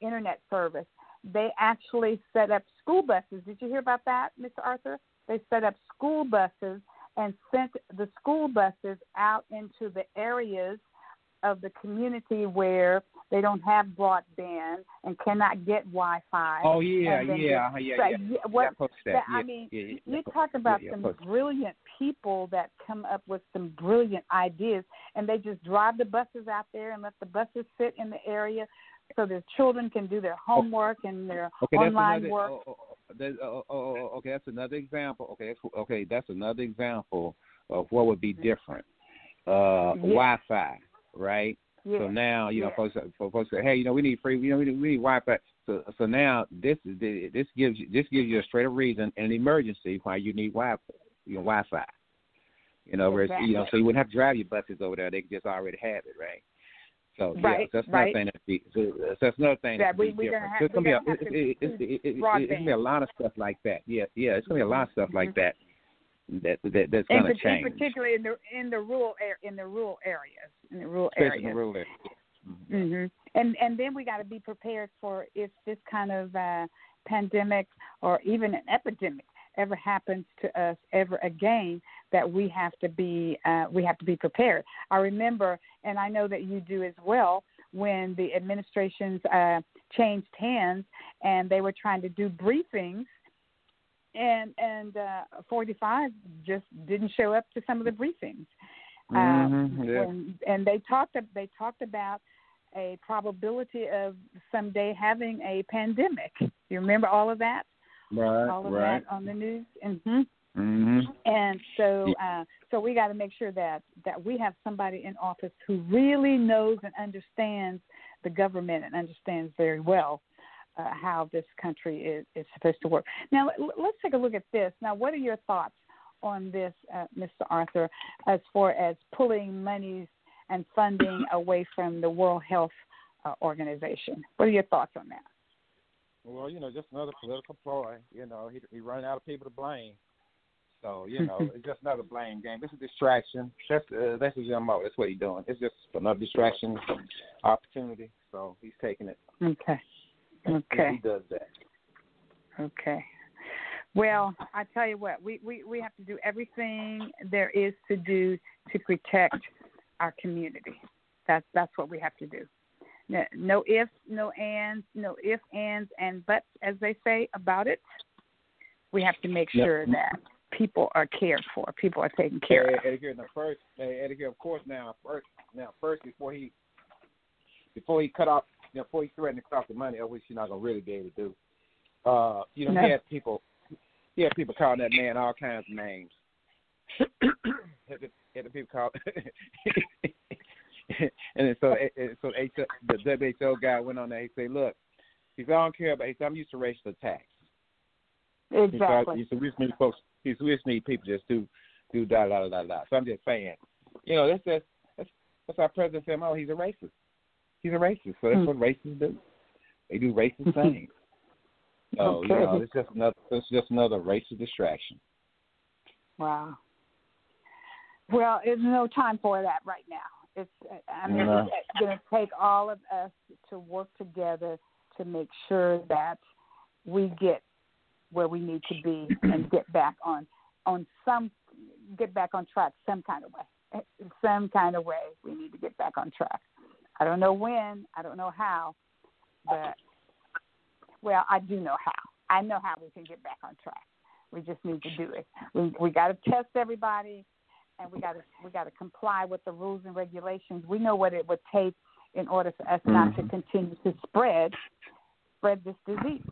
internet service. They actually set up school buses. Did you hear about that, Mr. Arthur? They set up school buses and sent the school buses out into the areas of the community where they don't have broadband and cannot get Wi-Fi. Oh yeah, yeah, yeah, so, yeah. yeah, what- yeah, that. that- yeah, I mean, yeah, yeah, you talk about some brilliant people that come up with some brilliant ideas, and they just drive the buses out there and let the buses sit in the area so their children can do their homework and their Okay, online another. work. Oh, oh, oh, oh, oh, oh, oh, okay, that's another example. Okay, that's, okay, that's another example of what would be mm-hmm. different. Uh, Yeah. Wi-Fi, right? Yeah. So now, you know, Yeah. folks, for folks say, hey, you know, we need free, you know, we need, we need Wi-Fi. So, so now this is this gives you this gives you a straight up reason in an emergency why you need Wi, you know, Wi-Fi. You know, whereas, you know, so you wouldn't have to drive your buses over there; they could just already have it, right? So yeah, Right, so that's another right. thing that be, so that's another thing Yeah, that we- be different. have- it's gonna be to a, it, it, it, it, it, it's gonna be a lot of stuff like that. Yeah, yeah, it's gonna be a lot of stuff like Mhm. that that that that's gonna in change, particularly in the in the rural in the rural areas in the rural especially areas. in the rural areas. Mhm. hmm And and then we got to be prepared for if this kind of uh, pandemic or even an epidemic ever happens to us ever again, that we have to be uh, we have to be prepared. I remember, and I know that you do as well, when the administrations uh, changed hands and they were trying to do briefings. And and uh, 45 just didn't show up to some of the briefings. Um, Mhm, yeah. when, and they talked they talked about a probability of someday having a pandemic. You remember all of that? Right, all of right. that on the news. hmm hmm And so, uh, so we got to make sure that that we have somebody in office who really knows and understands the government and understands very well uh, how this country is, is supposed to work. Now, let's take a look at this. Now, what are your thoughts on this, uh, Mr. Arthur, as far as pulling monies and funding away from the World Health uh, Organization? What are your thoughts on that? Well, you know, just another political ploy. You know, he he running out of people to blame. So you know, it's just another blame game. It's a distraction. That's uh, that's his MO. That's what he's doing. It's just another distraction opportunity. So he's taking it. Okay. Okay. He does that. Okay. Well, I tell you what, we, we, we have to do everything there is to do to protect our community. That's that's what we have to do. No, no ifs, no ands, no ifs, ands, and buts, as they say about it. We have to make Yep. sure that people are cared for, people are taken care Hey, of. Eddie here, the first, hey, Eddie here, of course, now first, now first before he, before he cut off, you know, before he threatened to cut off the money, which you're not gonna really be able to do. Uh, you know, No. he had people, he had people calling that man all kinds of names. had, the, had the people call, and then so, and so the WHO guy went on there. He said, "Look, he said I don't care about. He said I'm used to racial attacks. He said, Exactly. he said we just need folks. We just need people just do do da da da da da. So I'm just saying, you know, that's just that's that's our president said. Oh, he's a racist. He's a racist. So that's Hmm. what racists do. They do racist things. So you know, it's just another it's just another racist distraction. Wow. Well, there's no time for that right now. It's I mean No. it's going to take all of us to work together to make sure that we get where we need to be and get back on on some get back on track some kind of way. Some kind of way we need to get back on track. I don't know when, I don't know how, but well, I do know how. I know how we can get back on track. We just need to do it. We we got to test everybody, and we got to we got to comply with the rules and regulations. We know what it would take in order for us not to Mhm. continue to spread spread this disease.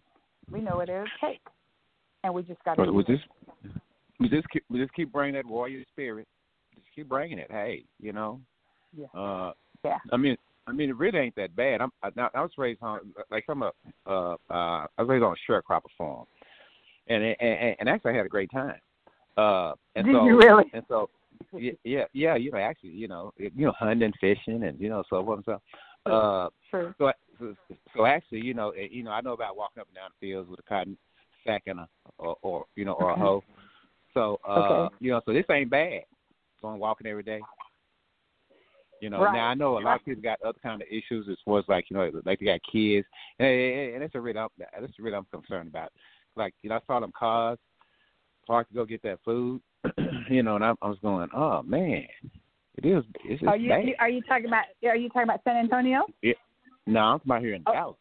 We know what it would take, and we just got to. We just we just keep we just keep bringing that warrior spirit. Just keep bringing it. Hey, you know. Yeah. Uh, Yeah. I mean, I mean, it really ain't that bad. I'm I, I was raised on like I'm a uh uh I was raised on a sharecropper farm, and and and, and actually I had a great time. Uh, and Did so you really? and so yeah yeah yeah you know actually you know you know hunting fishing and you know so forth and so. Uh, True. so, so, so actually, you know, you know, I know about walking up and down the fields with a cotton sack and a, or, or you know, or a hoe. So, uh, Okay. you know, so this ain't bad. Going walking every day. You know, Right. now I know a lot of people got other kind of issues as far as like you know, like they got kids, and, and that's a really I'm- that's really I'm concerned about. Like you know, I saw them cars parked to go get that food, you know, and I, I was going, oh man, it is it's Are you bad. are you talking about are you talking about San Antonio? Yeah. No, I'm talking about here in Oh, Dallas.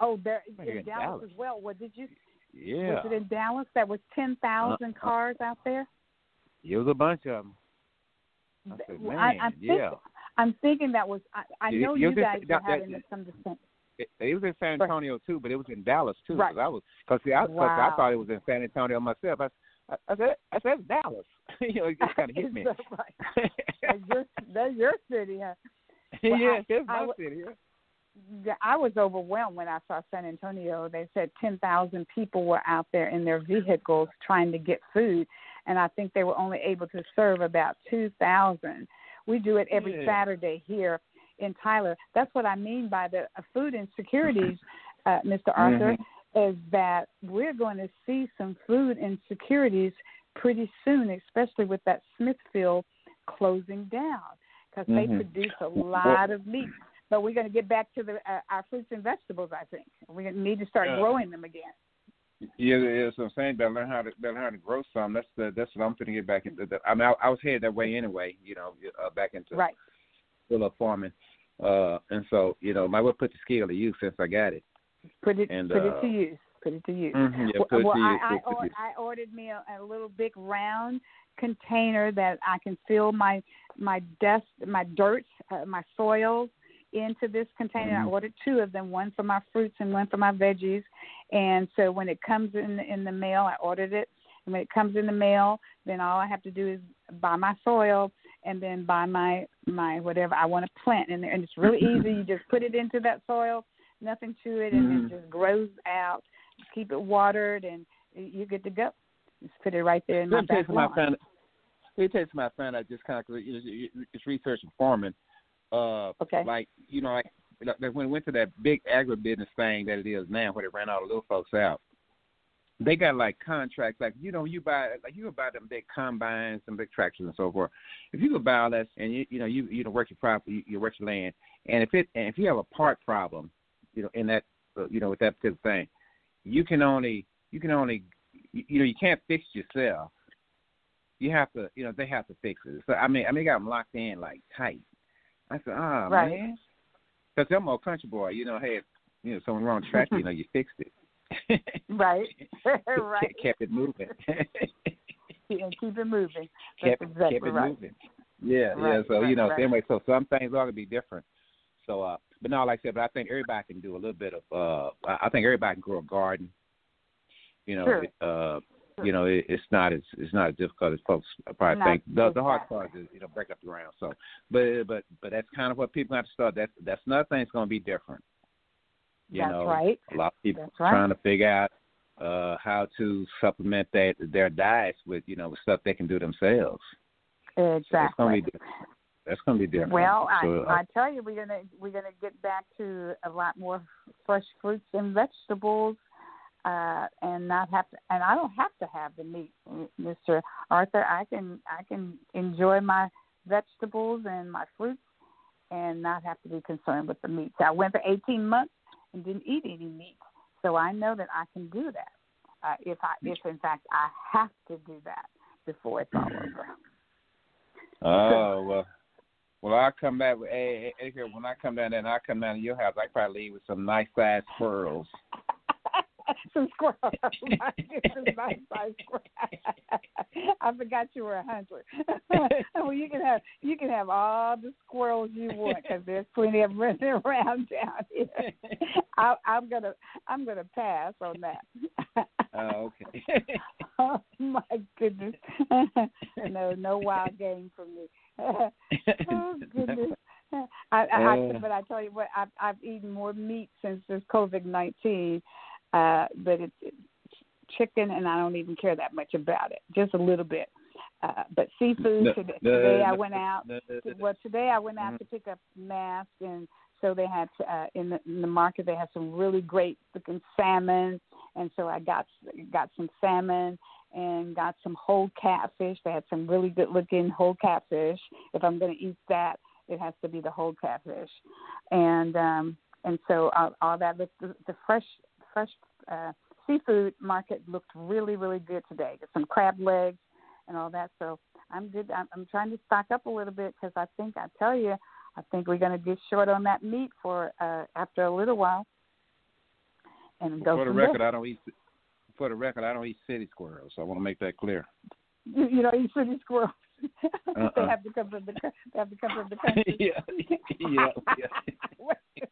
Oh, there Right here in Dallas, Dallas. as well. What did you? Yeah, Was it in Dallas? That was ten thousand Uh, cars out there. it was a bunch of them. I said, man, I, I'm yeah. thinking, I'm thinking that was. I, I know you guys were that- that- having some dissent. It, it was in San Antonio too, but it was in Dallas too. Right. Cause I was, cause see, I, Wow. I thought it was in San Antonio myself. I, I, I said, I said it's Dallas. you know, it just kind of hit me. That right? That's your, that's your city, huh? well, yeah, I- it's I my w- city. Yeah. I was overwhelmed when I saw San Antonio. They said 10,000 people were out there in their vehicles trying to get food, and I think they were only able to serve about 2,000. We do it every Yeah. Saturday here in Tyler. That's what I mean by the uh, food insecurities, uh, Mr. Arthur, is that we're going to see some food insecurities pretty soon, especially with that Smithfield closing down because they Mhm. produce a lot of meat but we're going to get back to the uh, our fruits and vegetables. I think we need to start Yeah. growing them again. Yeah, yeah, so I'm saying. Better learn how to better learn how to grow some. That's the that's what I'm going to get back into. The, I mean, I, I was headed that way anyway. You know, uh, back into Right. full of farming. Uh, and so you know, might well put the skill to use since I got it. Put it And, put uh, it to use. Put it to use. Mm-hmm, yeah, well, put it to I, use, I, put it to or, use. I ordered me a, a little big round container that I can fill my my dust, my dirt, uh, my soils into this container. Mhm. I ordered two of them, one for my fruits and one for my veggies. And so when it comes in in the mail, I ordered it. And when it comes in the mail, then all I have to do is buy my soil and then buy my my whatever I want to plant in there. And it's really easy. You just put it into that soil, nothing to it, and Mhm. it just grows out. Just Keep it watered, and you're good to go. Just put it right there in my Let back lawn. Let me tell you something I just kind of it's research and farming. Uh, Okay. Like you know, like, like when it went to that big agribusiness thing that it is now, where they ran all the little folks out. They got like contracts, like you know, you buy like you buy them big combines, and big tractors, and so forth. If you could buy all that, and you you know you you know work your property, you, you work your land, and if it and if you have a part problem, you know in that uh, you know with that particular thing, you can only you can only you, you know you can't fix yourself you have to, you know, they have to fix it. So I mean, I mean, got them locked in like tight. I said, ah, oh, right. man, because I'm a country boy. You know, hey, you know, someone wrong track, you know, you fixed it. right, right. Kept it moving. yeah, keep it moving. That's kept, exactly kept it right. moving. Yeah, Right, yeah. So right, you know, right. anyway, so some things are gonna be different. So, uh, but no, like I said, but I think everybody can do a little bit of. uh I I think everybody can grow a garden. You know, Sure. uh, you know, it, it's not as it's not as difficult as folks probably Not think. The the hard part is you know break up the ground. So, but but but that's kind of what people have to start. That's that's another thing that's gonna be different. You That's know, right. a lot of people That's right. trying to figure out uh how to supplement that their diets with you know with stuff they can do themselves. So it's gonna Exactly. be different. That's gonna be different. Well, I, So, uh, I tell you, we're gonna we're gonna get back to a lot more fresh fruits and vegetables, uh, and not have to. And I don't have to have the meat, Mister Arthur. I can I can enjoy my vegetables and my fruits, and not have to be concerned with the meat. So I went for 18 months and didn't eat any meat, so I know that I can do that. Uh, if I if in fact I have to do that before it's all over. Oh well, well I come back with hey, hey, when I come down there and I come down to your house, I probably leave with some nice sized squirrels. some squirrels. nice size squirrels. I forgot you were a hunter. well, you can have you can have all the squirrels you want because there's plenty of running around down here. I, I'm gonna I'm gonna pass on that. Oh, okay. oh my goodness! no, no wild game for me. oh goodness. I, I, I, Uh. but I tell you what, I've, I've eaten more meat since this COVID nineteen, uh, but it's, it's chicken, and I don't even care that much about it, just a little bit. Uh, but seafood No, today, no, today I went out. no, no, no. Well, today I went out Mhm. to pick up masks, and so they had uh, in the in the market they had some really great looking salmon, and so I got got some salmon and got some whole catfish. They had some really good looking whole catfish. If I'm going to eat that, it has to be the whole catfish, and um and so all, all that the, the fresh fresh uh, seafood market looked really really good today. Got some crab legs and all that. So I'm good. I'm, I'm trying to stock up a little bit because I think I tell you, I think we're going to get short on that meat for uh, after a little while. And go for the record, there. I don't eat. For the record, I don't eat city squirrels. So I want to make that clear. You, you know, you city squirrels. Uh-uh. they have to come from the they have to come from the country. yeah, yeah, yeah.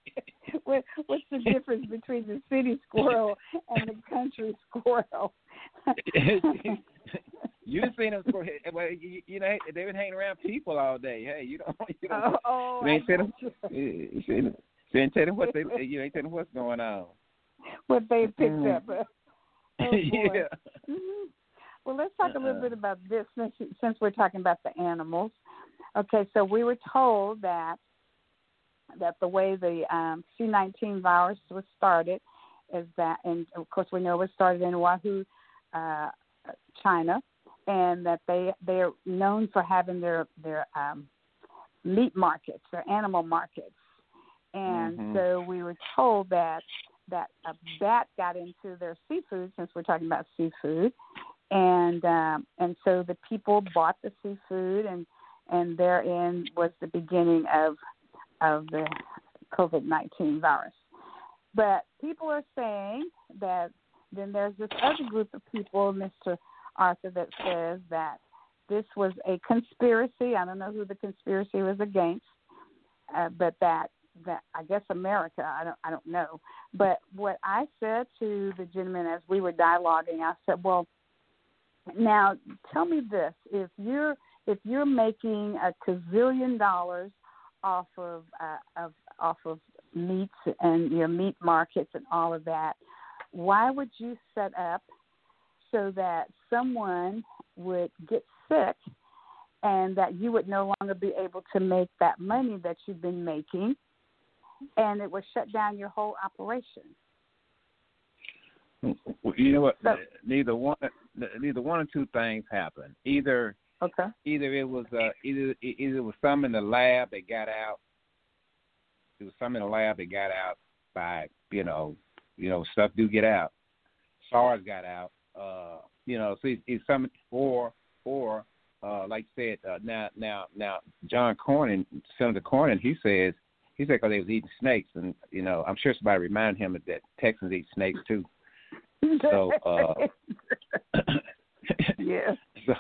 What, what, what's the difference between the city squirrel and the country squirrel? you done seen them squirrels? Well, you, you know they've been hanging around people all day. Hey, you don't. You don't. oh, oh, you ain't seen them. you. You ain't- you ain't tell them what they. You ain't tell them what's going on. what they picked Mm. up. Uh, oh, yeah. Mhm. Well, let's talk a little Uh-uh. bit about this since, since we're talking about the animals. Okay, so we were told that that the way the um, C19 virus was started is that, and of course we know it was started in Wuhan, uh, China, and that they they are known for having their their um, meat markets, their animal markets, and Mhm. so we were told that that a bat got into their seafood since we're talking about seafood and um and so the people bought the seafood and and therein was the beginning of of the COVID nineteen virus. But people are saying that then there's this other group of people, Mr. Arthur, that says that this was a conspiracy. I don't know who the conspiracy was against, uh, but that that I guess America. I don't I don't know. But what I said to the gentleman as we were dialoguing, I said, well, now tell me this: if you're if you're making a gazillion dollars off of uh, of off of meats and your meat markets and all of that, why would you set up so that someone would get sick and that you would no longer be able to make that money that you've been making and it would shut down your whole operation? You know what? So- neither one, neither one or two things happen. Either, Okay. either it was uh, either either it was some in the lab that got out. It was some in the lab that got out by you know, you know stuff do get out. SARS got out. Uh, you know, so it's, it's some or or uh, like you said, uh, now now now John Cornyn, Senator Cornyn, he says he said because they was eating snakes, and you know I'm sure somebody reminded him that Texans eat snakes too. So uh, yes. So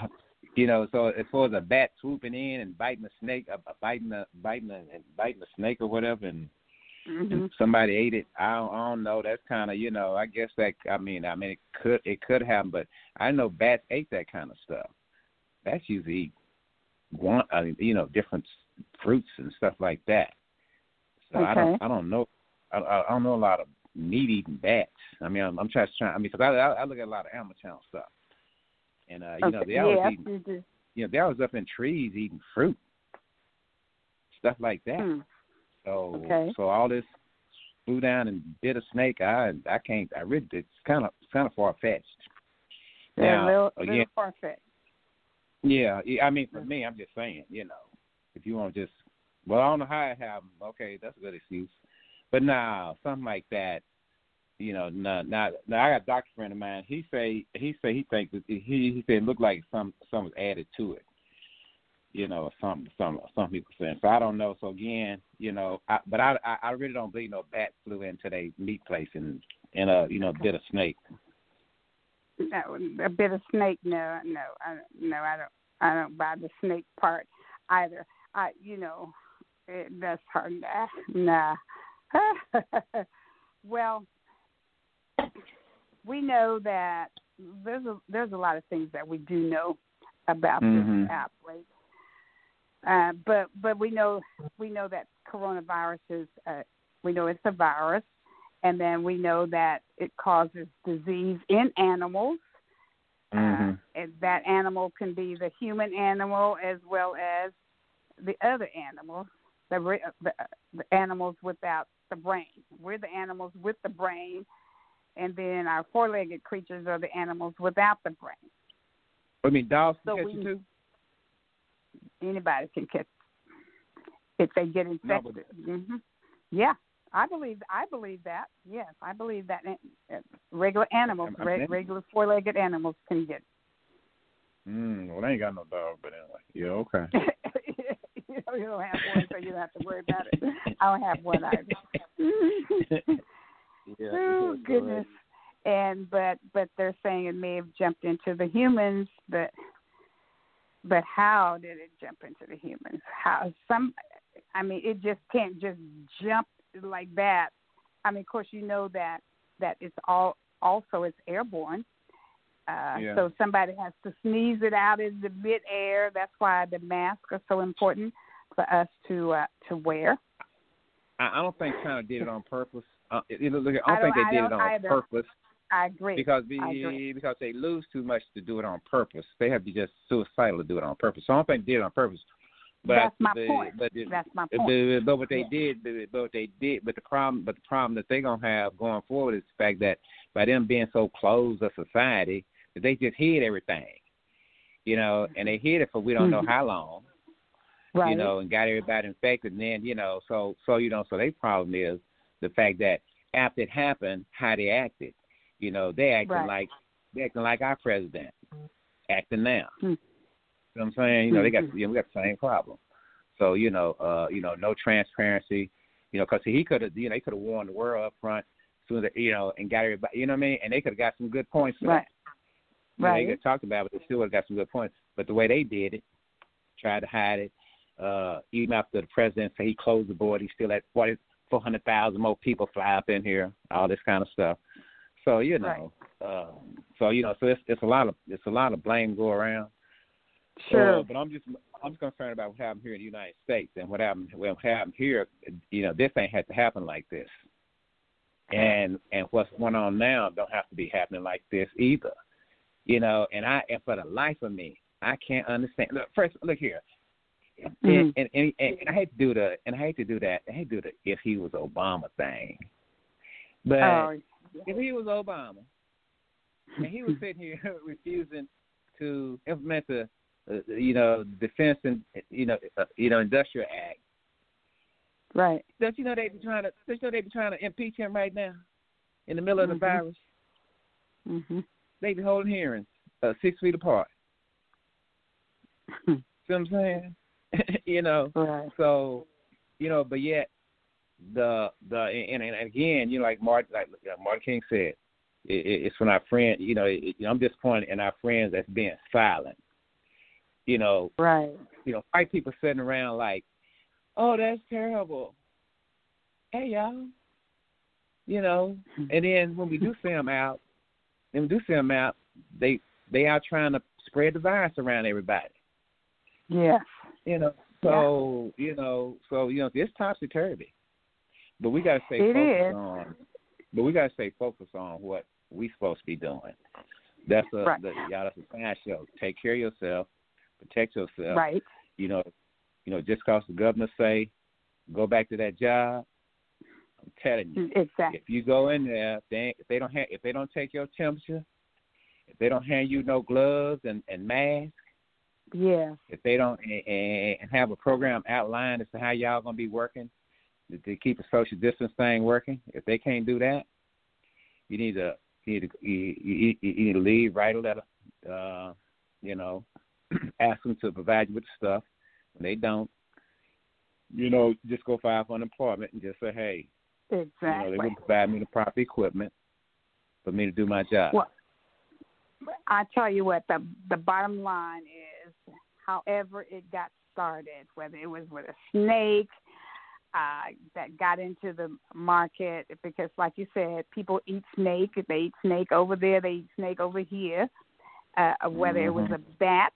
you know, so as far as a bat swooping in and biting a snake, uh, biting a biting a and biting a snake or whatever, and hmm somebody ate it. I don't, I don't know. That's kind of you know. I guess that I mean I mean it could it could happen, but I know bats ate that kind of stuff. Bats usually eat one, I mean, you know, different fruits and stuff like that. So I don't I don't know. I, I don't know a lot of meat eating bats. I mean I'm, I'm trying to try. I mean, because I, I I look at a lot of Animal Channel stuff, and uh, you know Okay. they always yeah, eating you know they always up in trees eating fruit, stuff like that. Hmm. So Okay. so all this flew down and bit a snake. I I can't. I really it's kind of kind of far fetched. They're Now a little, again, little far-fetched. yeah, yeah. I mean for me, I'm just saying. You know, if you want to just well, I don't know how it happened. Okay, that's a good excuse. But now something like that. You know, now, now, now I got a doctor friend of mine. He say he say he thinks he he said it looked like some some was added to it. You know, some some some people saying. So I don't know. So again, you know, I, but I, I I really don't believe no bat flew into their meat place and and uh you know bit a snake. No, a bit of snake. No, no, I no, I don't. I don't buy the snake part either. I, you know, it, that's hard. Nah. nah. well, we know that there's a there's a lot of things that we do know about Mhm. this outbreak. Uh, but but we know we know that coronavirus is uh, we know it's a virus, and then we know that it causes disease in animals. Mhm. Uh, and that animal can be the human animal as well as the other animals, the, the, the animals without the brain. We're the animals with the brain, and then our four-legged creatures are the animals without the brain. I mean, dogs can So catch we- it too. Anybody can catch if they get No, infected. but- hmm Yeah, I believe I believe that. Yes, I believe that uh, regular animals, I'm- I'm re- regular four-legged animals can get. Mm, well, I ain't got no dog, but anyway. Yeah, okay. you, know, you don't have one, so you don't have to worry about it. I don't have one either. yeah, oh goodness. And but but they're saying it may have jumped into the humans, but but how did it jump into the humans? How some I mean it just can't just jump like that. I mean of course you know that that it's all also it's airborne. Uh, Yeah. So somebody has to sneeze it out in the midair. That's why the masks are so important for us to uh, to wear. I, I don't think China did it on purpose. Uh, you know, look, I I don't think don't- they did it on either. purpose I agree. because I agree. be, because they lose too much to do it on purpose. They have to be just suicidal to do it on purpose. So I don't think they did it on purpose. But That's my the, point. But the, That's my But, point. but what they Yeah. did, but- but what they did, but the problem, but the problem that they're gonna have going forward is the fact that by them being so closed a society, that they just hid everything, you know, and they hid it for we don't know Mhm. how long, right. you know, and got everybody infected. And then, you know, so so you know, so their problem is the fact that after it happened, how they acted. You know, they acting Right. like they acting like our president acting now. Hmm. You know what I'm saying? You know, they got Mhm. you know, we got the same problem. So you know, uh, you know, no transparency. You know, because he could have, you know, he could have warned the world up front, soon as you know, and got everybody. You know what I mean? And they could have got some good points. Right. That. You know, Right. they could talked about it, but they still would have got some good points. But the way they did it, tried to hide it. Uh, even after the president said he closed the border, he still had forty four hundred thousand more people fly up in here, all this kind of stuff. So you know, um, so you know, so it's it's a lot of it's a lot of blame go around. Sure. Uh, but I'm just I'm just concerned about what happened here in the United States and what happened what happened here. You know, this ain't had to happen like this, and and what's going on now don't have to be happening like this either. You know, and I and for the life of me, I can't understand. Look, first, look here. Mhm. And, and, and and I hate to do the and I hate to do that. I hate to do the if he was Obama thing, but oh, if he was Obama and he was sitting here refusing to implement the, uh, you know, Defense and you know, uh, you know, Industrial Act, right. don't you know they be trying to? Don't you know they be trying to impeach him right now, in the middle of the Mhm. virus? Mhm. They be holding hearings uh, six feet apart. See what I'm saying? you know. Right. So, you know, but yet the the and, and again, you know, like Martin like Martin King said, it, it's when our friend, you know, it, I'm disappointed in our friends that's being silent. You know, right. You know, white people sitting around like, oh, that's terrible. Hey, y'all. You know, and then when we do see them out, then we do see them out, they they are trying to spread the virus around everybody. Yes. You know, so yeah. you know, so you know, it's topsy turvy. But we gotta stay it focused is. on. But we gotta stay focused on what we supposed to be doing. That's a right. the, y'all. That's a science show. Take care of yourself. Protect yourself. Right. You know, you know, just cause the governor say, go back to that job. I'm telling you, exactly. if you go in there, they if they don't have, if they don't take your temperature, if they don't hand you no gloves and and mask, yeah. If they don't and, and have a program outlined as to how y'all gonna be working to, keep a social distance thing working, if they can't do that, you need to you need to you, you, you need to leave, write a letter, uh, you know, ask them to provide you with the stuff. When they don't, you know, just go file for unemployment and just say, hey, exactly. you know, they will provide me the proper equipment for me to do my job. Well, I tell you what, the the bottom line is, however it got started, whether it was with a snake uh, that got into the market, because like you said, people eat snake. They eat snake over there. They eat snake over here. Uh, whether mm-hmm. it was a bat,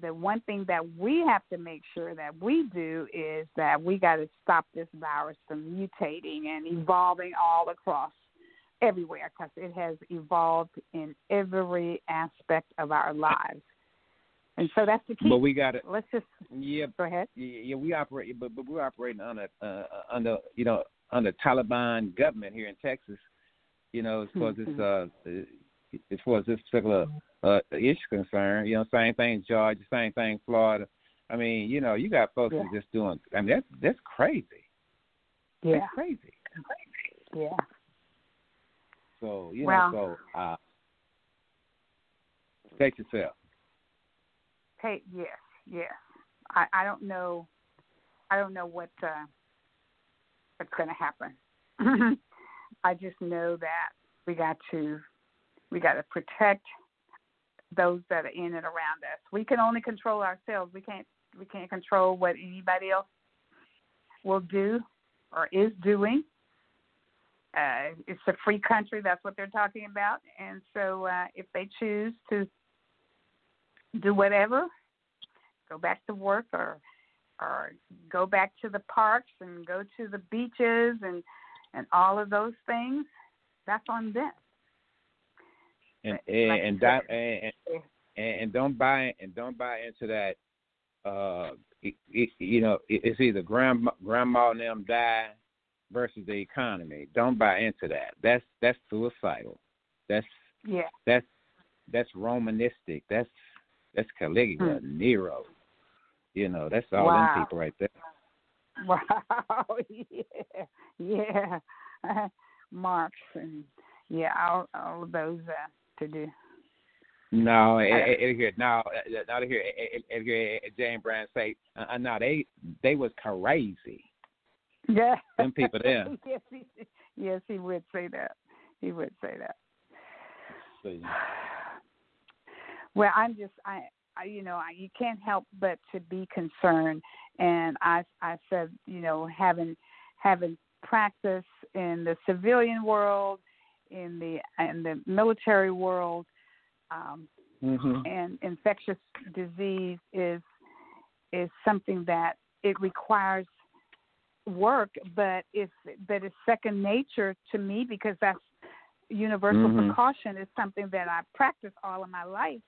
the one thing that we have to make sure that we do is that we got to stop this virus from mutating and evolving all across everywhere because it has evolved in every aspect of our lives. And so that's the key. But we got it. let's just yeah. Go ahead. Yeah, we operate, but but we're operating under uh, under you know under Taliban government here in Texas. You know, as far as this Mm-hmm. uh, as far as this particular uh, issue concerned, you know, same thing Georgia, same thing Florida. I mean, you know, you got folks yeah. just doing. I mean, that's that's crazy. Yeah. That's crazy. Yeah. So you well, know, so uh, take yourself. Take yes, yes. I I don't know, I don't know what uh, what's going to happen. I just know that we got to we got to protect those that are in and around us. We can only control ourselves. We can't we can't control what anybody else will do or is doing. Uh, it's a free country. That's what they're talking about. And so, uh, if they choose to do whatever, go back to work or or go back to the parks and go to the beaches and and all of those things, that's on them. And and you and, that, and and and don't buy and don't buy into that. Uh, it, it, you know, it, it's either grandma grandma and them die versus the economy. Don't buy into that. That's that's suicidal. That's Yeah. that's that's Romanistic. That's that's Caligula, Nero. You know, that's all Wow. them people right there. Wow. Yeah. Yeah. Marx and yeah, all all of those uh, to do. No, I- it, it, it here now, now to hear it, it, hear James Brown say, uh, no, they they was crazy. Yeah. Them people there. yes, he, yes, he would say that. He would say that. So, Well, I'm just I, I you know I, you can't help but to be concerned, and I I said you know having having practice in the civilian world, in the in the military world, um, mhm. and infectious disease is is something that it requires work, but it's but it's second nature to me because that's universal Mhm. precaution is something that I practiced all of my life.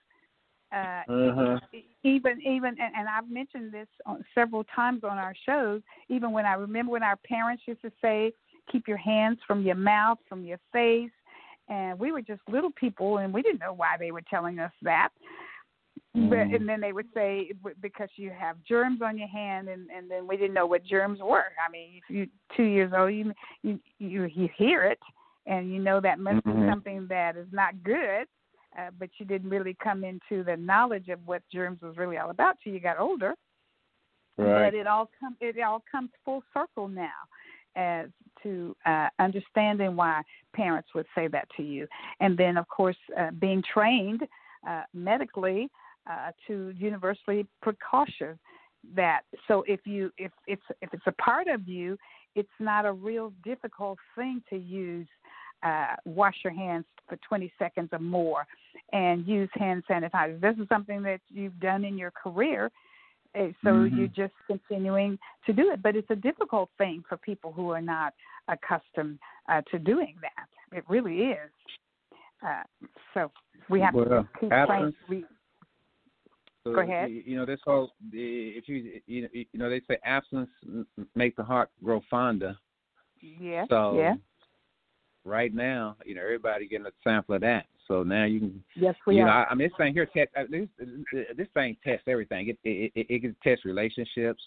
Uh, Uh-huh. Even even and, and I've mentioned this on, several times on our shows. Even when I remember when our parents used to say, "Keep your hands from your mouth, from your face," and we were just little people and we didn't know why they were telling us that. But, Mhm. and then they would say "W- because you have germs on your hand, and and then we didn't know what germs were. I mean, if you two years old, you you you, you hear it, and you know that must be Mhm. something that is not good. Uh, but you didn't really come into the knowledge of what germs was really all about till you got older. Right. But it all come it all comes full circle now as to uh, understanding why parents would say that to you, and then of course uh, being trained uh, medically uh, to universally precaution that. So if you if it's if it's a part of you, it's not a real difficult thing to use. Uh, wash your hands for 20 seconds or more, and use hand sanitizer. This is something that you've done in your career, uh, so Mhm. you're just continuing to do it. But it's a difficult thing for people who are not accustomed uh, to doing that. It really is. Uh, so we have Well, to keep absence- So, Go ahead. You know, this whole if you you know, they say absence make the heart grow fonder. yeah, So yeah, right now, you know, everybody getting a sample of that. So now you can yes, we you know. I, I mean, this thing here, test, uh, this this thing tests everything. It it it, it can test relationships.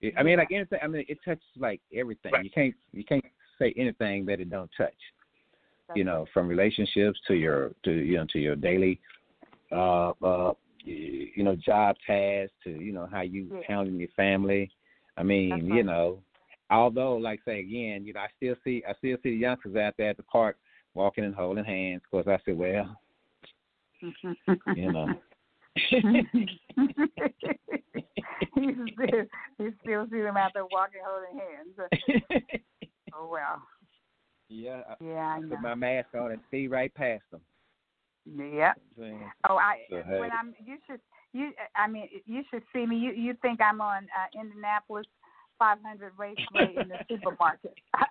It, I mean, like anything. I mean, it touches like everything. You can't you can't say anything that it don't touch. You know, from relationships to your to you know to your daily, uh, uh, you know, job tasks to you know how you Yeah. handling your family. I mean, That's you right. know, although like say again, you know, I still see I still see the youngsters out there at the park walking and holding hands. Of course, I said, well, you know. you still you still see them out there walking, holding hands. Oh well, yeah, yeah, I I know. put my mask on and see right past them. Yep. Oh, I So, hey. when I'm you should you I mean you should see me. You you think I'm on uh, Indianapolis 500 Raceway in the supermarket? I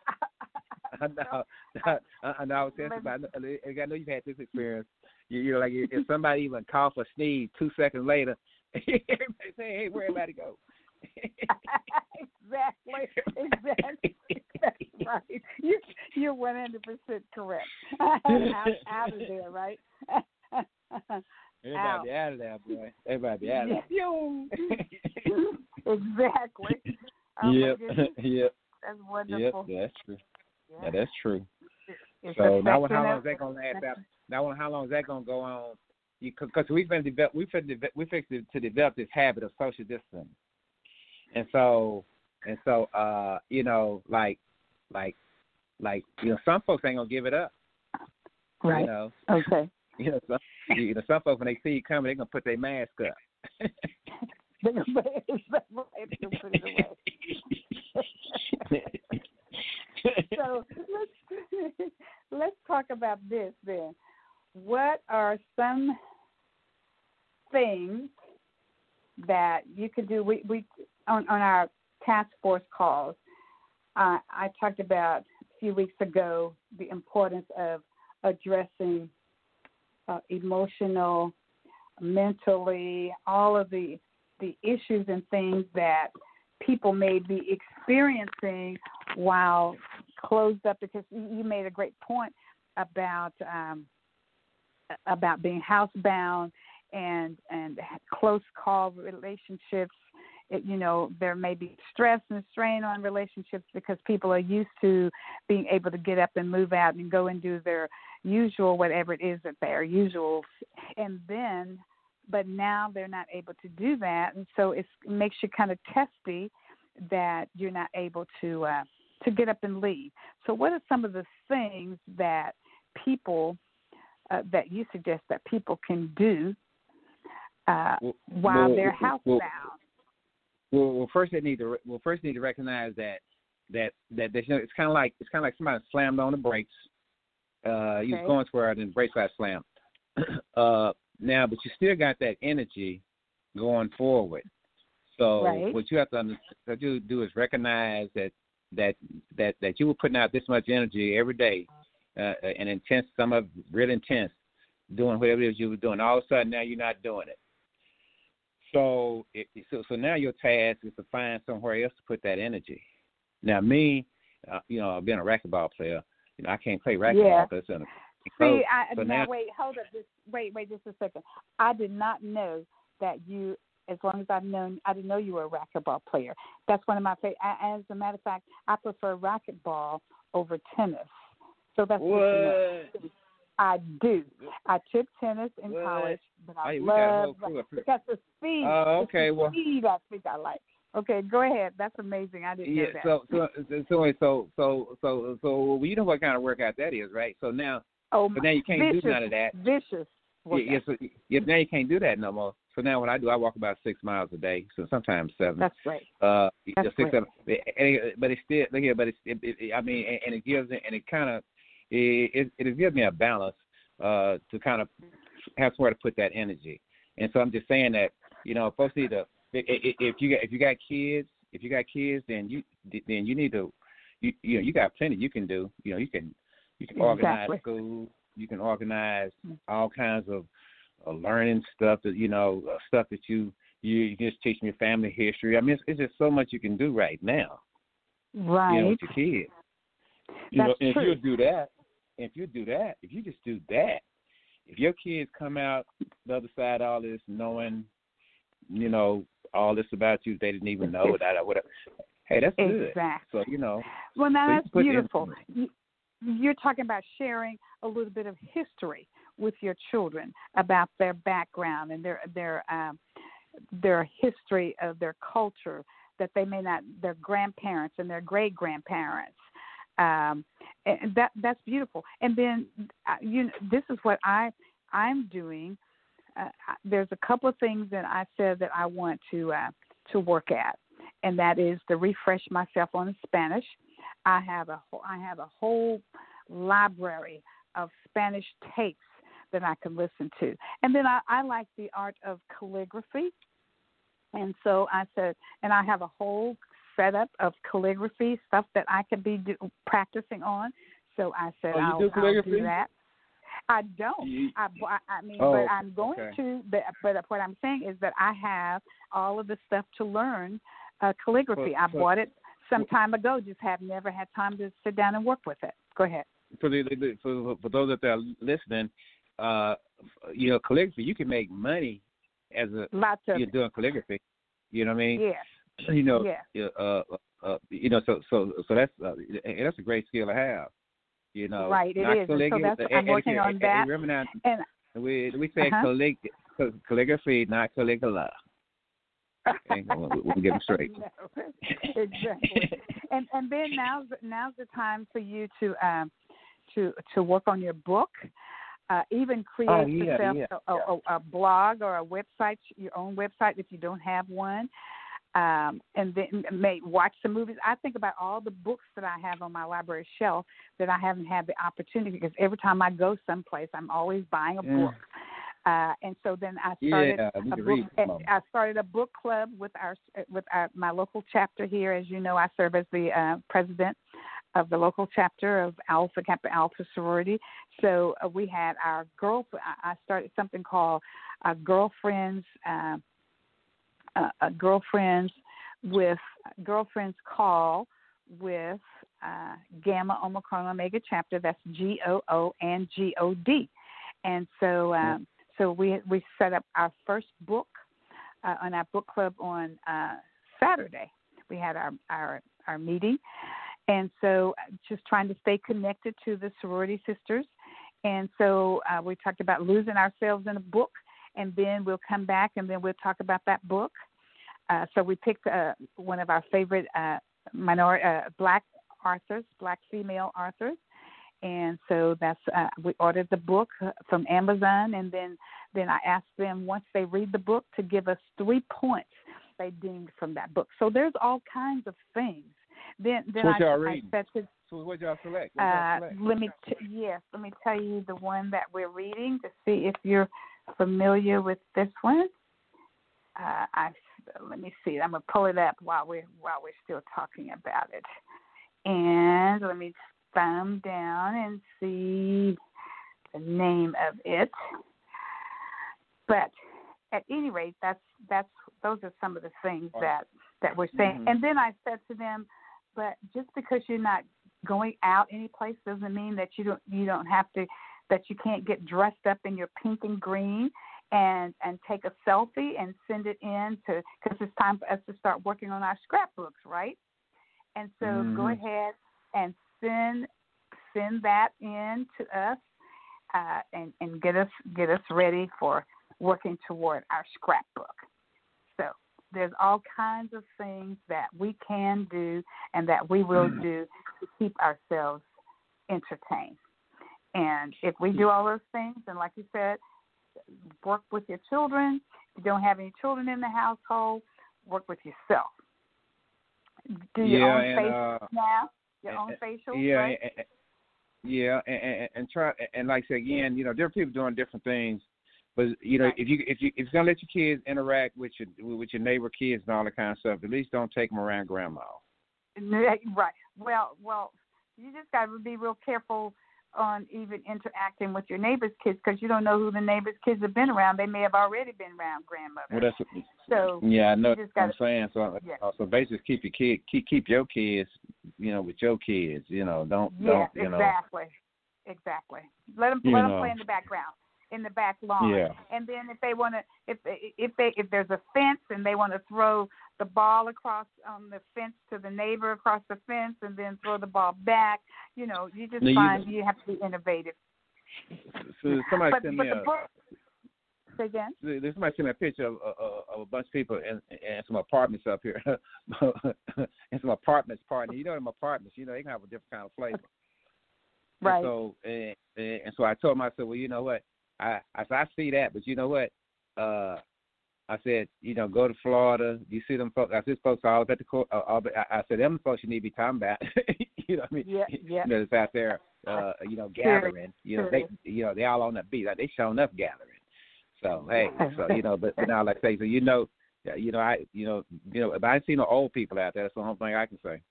I, I know. I was somebody. I know you've had this experience. You, you know, like if somebody even cough or sneeze, two seconds later, everybody say, "Hey, where everybody go?" exactly, exactly. That's right. You you're 100 percent correct. out, out of there, right? Everybody be out of there, boy. Everybody be out of there. Exactly. Oh yep, yep, that's wonderful. yep. That's true. Yeah. Yeah, that's true. It's So now, how long is that gonna last? Out? Now, how long is that gonna go on? Because we've been develop, we've been deve- we fixed to develop this habit of social distancing, and so and so uh you know like like like you know some folks ain't gonna give it up. You Right. know Okay. you know some you know some folks when they see you coming they're gonna put their mask up. They're gonna put it- they're gonna put it away. so let's let's talk about this then. What are some things that you could do? We we on on our task force calls. Uh, I talked about a few weeks ago the importance of addressing uh, emotional, mentally, all of the the issues and things that people may be experiencing while closed up because you made a great point about um, about being housebound and and close call relationships. It, you know there may be stress and strain on relationships because people are used to being able to get up and move out and go and do their usual whatever it is that they are usual. And then but now they're not able to do that. And so it makes you kind of testy that you're not able to uh, to get up and leave. So, what are some of the things that people uh, that you suggest that people can do uh, Well, while well, they're well, housebound? Well, well, first they need to well first they need to recognize that that that, that you know, it's kind of like it's kind of like somebody slammed on the brakes. Uh, you was going somewhere and the brakes got slammed. uh, now, but you still got that energy going forward. So Right. what you have to what you do is recognize that that that that you were putting out this much energy every day, uh, and intense, some of real intense, doing whatever it is you were doing. All of a sudden now you're not doing it. So, it, so, so now your task is to find somewhere else to put that energy. Now, me, uh, you know, being a racquetball player, you know, I can't play racquetball Yeah. because it's in a See, I, so now, now- wait, hold up, just wait, wait, just a second. I did not know that you, as long as I've known, I didn't know you were a racquetball player. That's one of my favorite. As a matter of fact, I prefer racquetball over tennis. So that's good to know. What? I do. I took tennis in What? college, but Oh, I yeah, we got a whole love because the speed. Oh, it's the okay, well- speed I think I like. Okay, go ahead. That's amazing. I didn't Yeah. know that. So so so so so so so well, you know what kind of workout that is, right? So now, oh, but now you can't vicious, do none of that. Vicious. Yeah, yeah, so, yeah, now you can't do that no more. So now what I do, I walk about six miles a day, so sometimes seven. That's great. uh, That's six, great. seven. It, but it's still look here, but it's it, it, I mean, and, it gives it, and it kind of it, it it gives me a balance uh to kind of have somewhere to put that energy. And so I'm just saying that you know, folks need to if you got if you got kids, if you got kids, then you then you need to you you know you got plenty you can do. You know, you can you can organize Exactly. school, you can organize all kinds of uh, learning stuff that you know uh, stuff that you you, you just teach them your family history. I mean, it's, it's just so much you can do right now. Right. You know, with your kids. You know, That's and if you do that, if you do that, if you just do that, if your kids come out the other side all this knowing, you know, all this about you they didn't even know that or whatever. Hey, that's good. Exactly. So you know, Well, now So that's beautiful. You- You're talking about sharing a little bit of history with your children about their background and their their um, their history of their culture that they may not their grandparents and their great grandparents. Um, and that that's beautiful. And then uh, you know, this is what I I'm doing. Uh, there's a couple of things that I said that I want to uh, to work at, and that is to refresh myself on Spanish. I have a I have a whole library of Spanish tapes that I can listen to, and then I, I like the art of calligraphy, and so I said, and I have a whole setup of calligraphy stuff that I could be do, practicing on. So I said, Oh, I'll, do I'll calligraphy? do that. I don't. You- I, I mean, Oh, but I'm going okay. to. But, but what I'm saying is that I have all of the stuff to learn uh, calligraphy. Well, I so- bought it some time ago. Just have never had time to sit down and work with it. Go ahead. for the, the for, for those that are listening, uh, you know, calligraphy you can make money as a Lots of you're doing calligraphy. You know what I mean? yes, You know, yeah, uh, uh, you know, so so so that's uh, that's a great skill to have. You know, Right, It is. so that's- I'm working on that. Remember now, And we we say Uh-huh. callig- calligraphy, not caligula. Okay, we'll, we'll get them straight. No, exactly. and and then now's now's the time for you to um to to work on your book. Uh, even create Oh, yeah, yourself yeah, a, a, a blog or a website, your own website if you don't have one. Um, and then may watch some movies. I think about all the books that I have on my library shelf that I haven't had the opportunity because every time I go someplace, I'm always buying a Yeah. book. Uh, and so then I started Yeah, a book. read some of 'em. I started a book club with our with our my local chapter here. As you know, I serve as the uh, president of the local chapter of Alpha Kappa Alpha sorority. So uh, we had our girl. I started something called uh, girlfriends. Uh, uh, uh, girlfriends with girlfriends call with uh, Gamma Omicron Omega chapter. That's G O O and G O D. And so, um, so we we set up our first book uh, on our book club on uh, Saturday. We had our our our meeting, and so uh, just trying to stay connected to the sorority sisters. And so uh, we talked about losing ourselves in a book, and then we'll come back and then we'll talk about that book. Uh, so we picked uh, one of our favorite uh, minor uh, black authors, black female authors, and so that's uh, we ordered the book from Amazon, and then then I asked them once they read the book to give us three points they deemed from that book. So there's all kinds of things. Then then What I, y'all I reading? said to So what y'all select? What y'all uh, select? let me t- yes, let me tell you the one that we're reading to see if you're familiar with this one. Uh, I let me see. I'm gonna pull it up while we're while we're still talking about it, and let me thumb down and see the name of it. But at any rate, that's that's those are some of the things that that we're saying. Mhm. And then I said to them, but just because you're not going out any place doesn't mean that you don't you don't have to that you can't get dressed up in your pink and green and and take a selfie and send it in to because it's time for us to start working on our scrapbooks right and so go Mhm. ahead and send send that in to us uh, and and get us get us ready for working toward our scrapbook. There's all kinds of things that we can do and that we will do to keep ourselves entertained. And if we do all those things, and like you said, work with your children. If you don't have any children in the household, work with yourself. Do your Yeah, own and, facial uh, now. Your and- own facial. Yeah, right? and, and- yeah, and, and, and try and like I said again, you know, different people doing different things. But you know, Right. if you if you if you're gonna let your kids interact with your with your neighbor kids and all that kind of stuff, at least don't take them around grandma. Right. Well, well, you just got to be real careful on even interacting with your neighbor's kids because you don't know who the neighbor's kids have been around. They may have already been around grandmother. Well, that's so yeah, I know what gotta- I'm saying. So, Yeah. uh, so basically, keep your kid, keep keep your kids, you know, with your kids. You know, don't yeah, don't you know. exactly, exactly. Let them You let them play in the background, in the back lawn. Yeah. And then if they want to, if if they if there's a fence and they want to throw the ball across um, the fence to the neighbor across the fence and then throw the ball back, you know, you just Now, find you have to be innovative. So somebody but sent but me a book. Say again. there's somebody sent me a picture of, of, of a bunch of people and in some apartments up here, and some apartments party. You know, them apartments, you know, they can have a different kind of flavor. Right. And so, and, and and so I told myself, well, you know what? I I said I see that, but you know what? Uh, I said, you know, go to Florida. You see them folks. I said, folks all up at the court. Uh, all, I, I said, them folks you need to be talking about. you know what I mean? Yeah, yeah. You know, it's out there, uh, you know, gathering. You know, they, you know, they all on the beat. Like, they showing up gathering. So hey, so you know, but, but now like I say, so you know, you know, I, you know, you know, but I ain't seen no old people out there. That's the only thing I can say.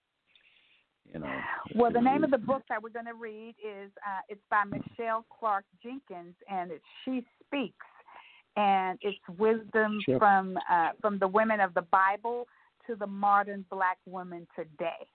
You know. Well, the name of the book that we're going to read is uh, it's by Michelle Clark Jenkins, and it's She Speaks, and it's wisdom Sure. from uh, from the women of the Bible to the modern Black woman today.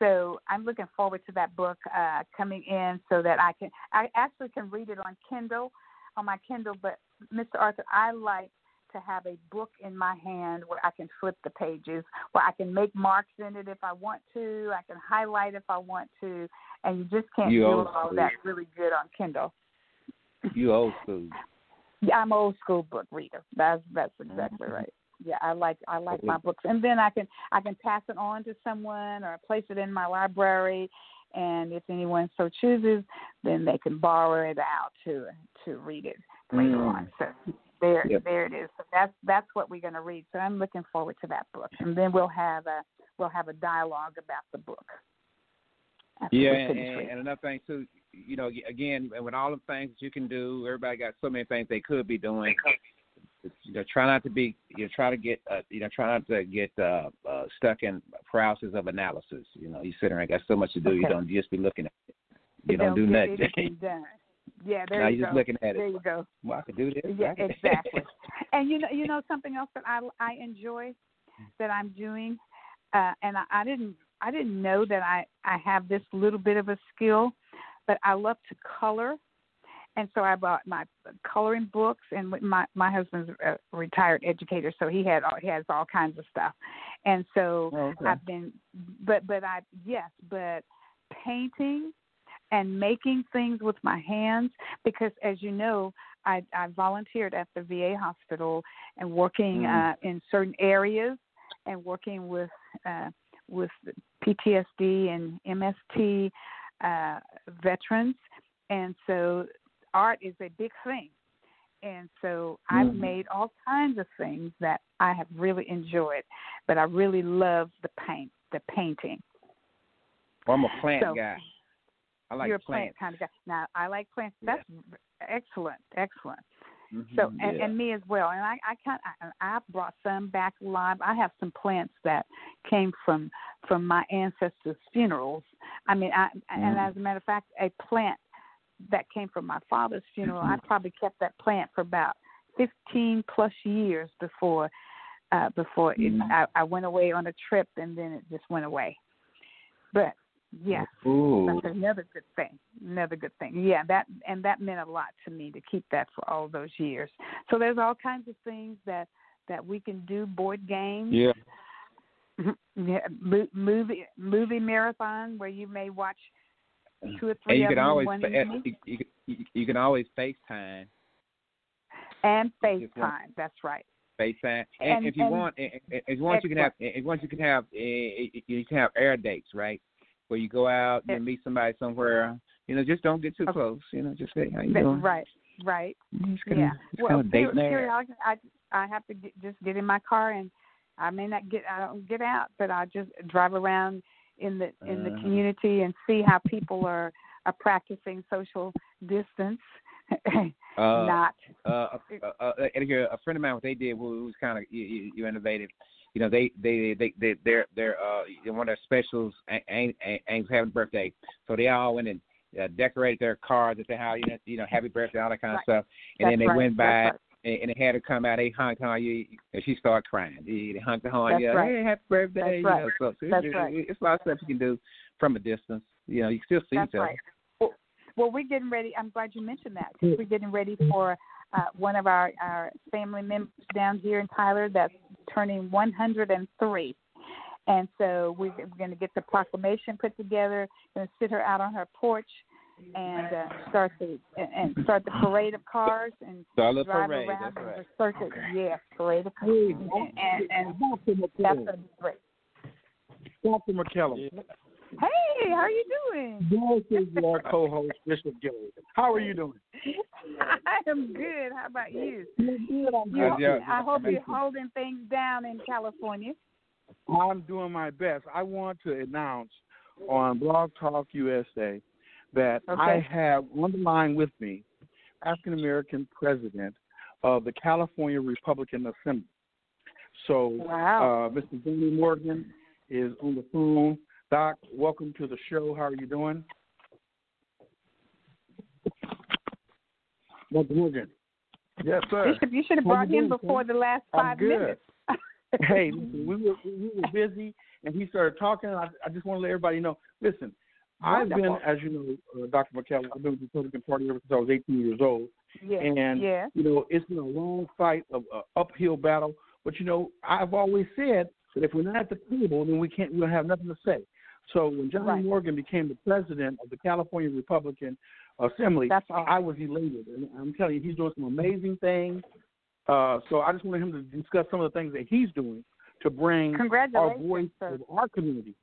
So I'm looking forward to that book uh, coming in, so that I can I actually can read it on Kindle, on my Kindle. But Mr. Arthur, I like to have a book in my hand where I can flip the pages, where I can make marks in it if I want to, I can highlight if I want to, and you just can't You do all school. that really good on Kindle. You old school. Yeah, I'm an old school book reader. That's that's exactly Mhm. right. Yeah, I like I like my books, and then I can I can pass it on to someone or place it in my library, and if anyone so chooses, then they can borrow it out to to read it later Mm. on. So there Yep. there it is. So that's that's what we're going to read. So I'm looking forward to that book, and then we'll have a we'll have a dialogue about the book. Yeah, and, and, and another thing too, you know, again, with all the things that you can do, everybody got so many things they could be doing. You know, try not to be, you know, try to get, uh, you know, try not to get uh, uh, stuck in paralysis of analysis. You know, you sit there and got so much to do, you don't just be looking at it. You Don't don't do nothing. Yeah, there now you you're go. just looking at There it. you go. Well, I could do this. Yeah, exactly. and you know, you know something else that I I enjoy that I'm doing, uh, and I, I didn't I didn't know that I I have this little bit of a skill, but I love to color, and so I bought my coloring books. And my my husband's a retired educator, so he had all, he has all kinds of stuff, and so Oh, okay. I've been, but but I yes, but painting and making things with my hands because as you know I, I volunteered at the VA hospital and working Mm. uh, in certain areas and working with uh, with PTSD and MST uh, veterans, and so art is a big thing. And so I've Mhm. made all kinds of things that I have really enjoyed, but I really love the paint, the painting. Well, I'm a plant So, guy. I like You're a plant kind of guy. Now I like plants. That's excellent, excellent. Mhm, So and, yeah. and me as well. And I I kind I, I brought some back live. I have some plants that came from from my ancestors' funerals. I mean, I and Mhm. as a matter of fact, a plant that came from my father's funeral. I probably kept that plant for about fifteen plus years before uh before it, Mhm. I, I went away on a trip and then it just went away. But yes, Ooh. that's another good thing. Another good thing. Yeah, that and that meant a lot to me to keep that for all those years. So there's all kinds of things that that we can do. Board games. Yeah. yeah movie movie marathon where you may watch two or three. And you of can always fa- you, you, you, can always FaceTime, And FaceTime. That's right. FaceTime, and, And- if you and- want, and, and- and once you can have, and once you can have, eh, eh, you can have air dates, right? Where you go out and meet somebody somewhere. You know, just don't get too Okay. close. You know, just say how you doing. right. Right. Just kinda, Yeah. Well, kinda date peri- there. I I have to get, just get in my car and I may not get I don't get out, but I just drive around in the in the Uh-huh. community and see how people are are practicing social distance. Uh, not uh, uh, uh, and here, a friend of mine, what they did was, was kind of you, you, you innovative. You know, they they they they they're they're uh one of their specials ain't ain't ain't having a birthday, so they all went and uh, decorated their cars at the house. You know, you know, happy birthday, all that kind Right. of stuff. And That's then they right. went by right. and, and they had her come out. They honked on you, and she started crying. They honked on That's you. right. Hey, happy birthday. That's you right. know, so, so That's it's, right. it's a lot of stuff you can do from a distance. You know, you can still see That's each other. right. Well, well, we're getting ready. I'm glad you mentioned that 'cause we're getting ready for uh, one of our, our family members down here in Tyler that's turning 103. And so we're, we're going to get the proclamation put together, going to sit her out on her porch and uh, start the and start the parade of cars and So drive parade. around That's right. the circuit. Yeah, parade of cars. And, and, and that's going to be great. Dr. McKellar. Hey, how are you doing? This is your co-host, Bishop Guillory. How are you doing? I am good. How about you? You, I hope you're holding things down in California. I'm doing my best. I want to announce on Blog Talk USA that Okay. I have on the line with me African American president of the California Republican Assembly. So, Wow. uh, Mr. Johnny Morgan is on the phone. Doc, welcome to the show. How are you doing? Dr. Morgan. Yes, You sir. should, you should have brought him doing, before the last I'm five good. minutes. hey, listen, we were we were busy, and he started talking. I, I just want to let everybody know. Listen, I've been, as you know, uh, Dr. McKellar, I've been with the Republican Party ever since I was 18 years old, yeah. and yeah. you know it's been a long fight, of uh, uphill battle. But you know, I've always said that if we're not at the table, then we can't. We don't have nothing to say. So when Johnny Right. Morgan became the president of the California Republican Assembly, That's awesome. I was elated, and I'm telling you, he's doing some amazing things. Uh, so I just wanted him to discuss some of the things that he's doing to bring our voice sir. of our community.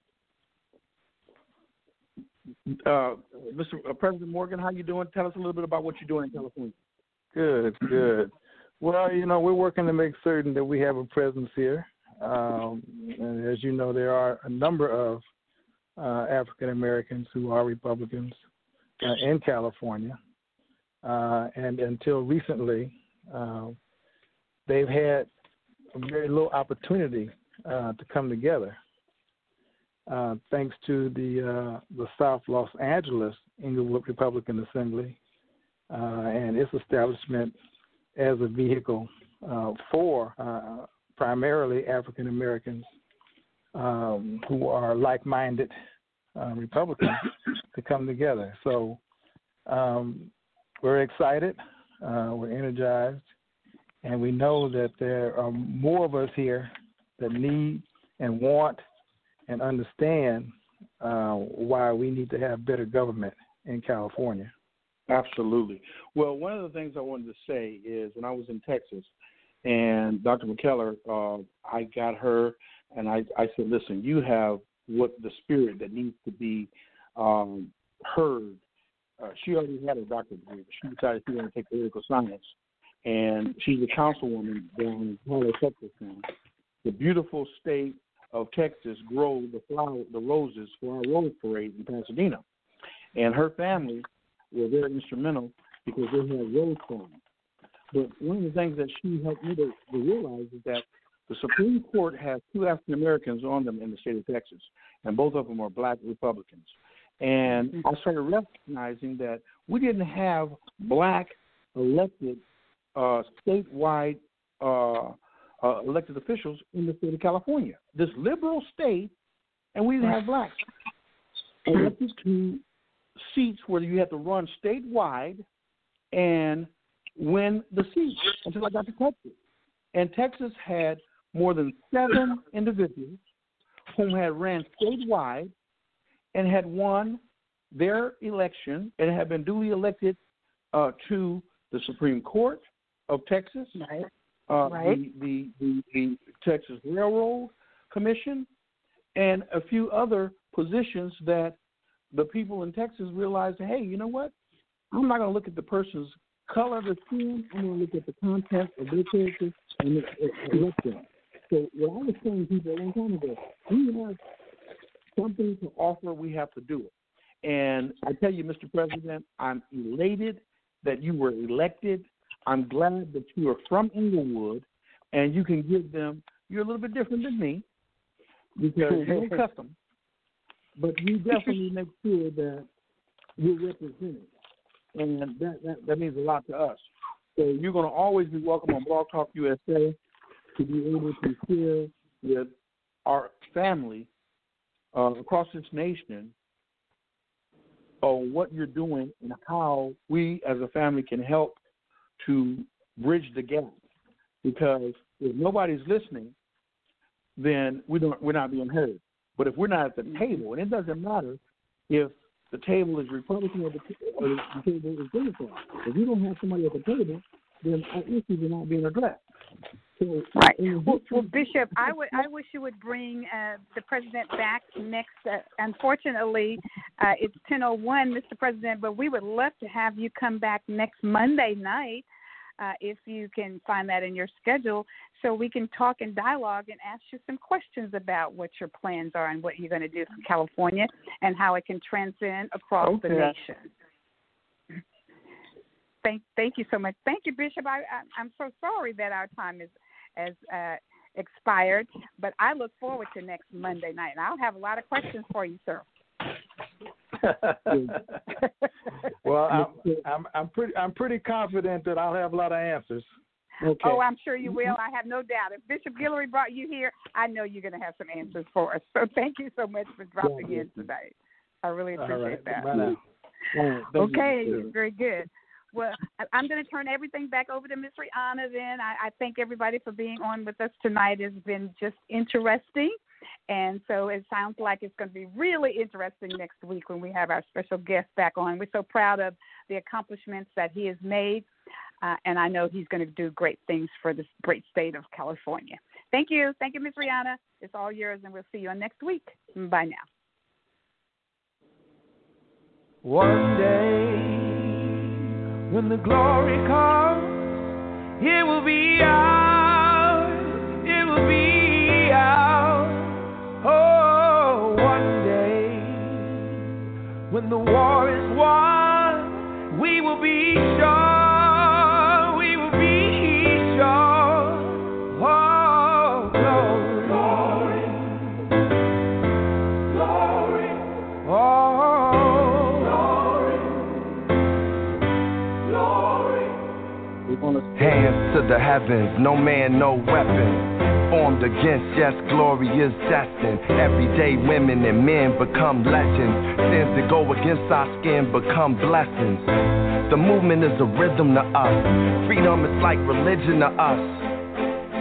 Uh, Mr. President Morgan, how you doing? Tell us a little bit about what you're doing in California. Good, good. Well, you know, we're working to make certain that we have a presence here. Um, and as you know, there are a number of uh, African Americans who are Republicans uh, in California. Uh, and until recently, uh, they've had very little opportunity uh, to come together. Uh, thanks to the the South Los Angeles Inglewood Republican Assembly and its establishment as a vehicle for primarily African Americans um, who are like-minded uh, Republicans to come together. So um, we're excited, uh, we're energized, and we know that there are more of us here that need and want and understand uh, why we need to have better government in California. Absolutely. Well, one of the things I wanted to say is when I was in Texas and Dr. McKellar, uh, I got her and I, I said, listen, you have what the spirit that needs to be um, heard. Uh, she already had a doctorate degree, she decided she wanted to take political science. And she's a councilwoman down in Texas now. The beautiful state of Texas grow the flower, the roses for our rose parade in Pasadena. And her family were very instrumental because they had rose farms. But one of the things that she helped me to, to realize is that the Supreme Court has two African Americans on them in the state of Texas, and both of them are black Republicans. And I started recognizing that we didn't have black elected uh, statewide uh, uh, elected officials in the state of California. This liberal state, and we didn't have blacks elected to seats where you had to run statewide and win the seat until I got to Texas. And Texas had more than seven individuals whom had ran statewide and had won their election and had been duly elected uh, to the Supreme Court of Texas, right. Uh, right. The, the, the, the Texas Railroad Commission, and a few other positions that the people in Texas realized, hey, you know what? I'm not going to look at the person's color of the skin. I'm going to look at the content of their character and elect them. So what I was telling people a long time ago, we have something to offer. We have to do it. And I tell you, Mr. President, I'm elated that you were elected. I'm glad that you are from Inglewood, and you can give them. You're a little bit different than me because you're custom, but you definitely make sure that you're represented, and that, that that means a lot to us. So you're going to always be welcome on Blog Talk USA to be able to share with our family uh, across this nation on what you're doing and how we as a family can help to bridge the gap. Because if nobody's listening, then we don't we're not being heard. But if we're not at the table, and it doesn't matter if the table is Republican or the, or the table is Democrat. If you don't have somebody at the table, then our issues are not being addressed. So, right. Well, well, Bishop, I would I wish you would bring uh, the president back next. Uh, unfortunately, uh, it's ten oh one, Mr. President, but we would love to have you come back next Monday night. Uh, if you can find that in your schedule, so we can talk and dialogue and ask you some questions about what your plans are and what you're going to do for California and how it can transcend across okay. the nation. Thank, thank you so much. Thank you, Bishop. I, I, I'm so sorry that our time is has uh, expired, but I look forward to next Monday night, and I'll have a lot of questions for you, sir. well, I'm, I'm I'm pretty I'm pretty confident that I'll have a lot of answers. Okay. Oh, I'm sure you will. I have no doubt. If Bishop Guillory brought you here, I know you're going to have some answers for us. So thank you so much for dropping in today. I really appreciate right. that. Bye now. Right, okay, you. very good. Well, I'm going to turn everything back over to Miss Rihanna. Then I, I thank everybody for being on with us tonight. It's been just interesting, and so it sounds like it's going to be really interesting next week when we have our special guest back on. We're so proud of the accomplishments that he has made, uh, and I know he's going to do great things for this great state of California. Thank you, thank you, Miss Rihanna. It's all yours, and we'll see you on next week. Bye now. One day when the glory comes, it will be ours, it will be ours. Oh, one day when the war is won, we will be sure, Hands to the heavens, no man, no weapon. Formed against, yes, glory is destined. Everyday women and men become legends. Sins that go against our skin become blessings. The movement is a rhythm to us. Freedom is like religion to us.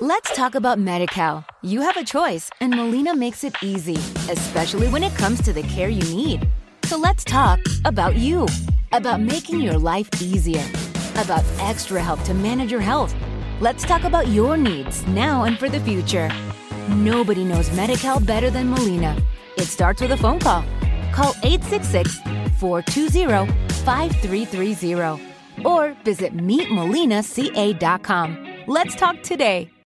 Let's talk about MediCal. You have a choice, and Molina makes it easy, especially when it comes to the care you need. So let's talk about you, about making your life easier, about extra help to manage your health. Let's talk about your needs now and for the future. Nobody knows MediCal better than Molina. It starts with a phone call. Call 866 420 5330 or visit meetmolinaca.com. Let's talk today.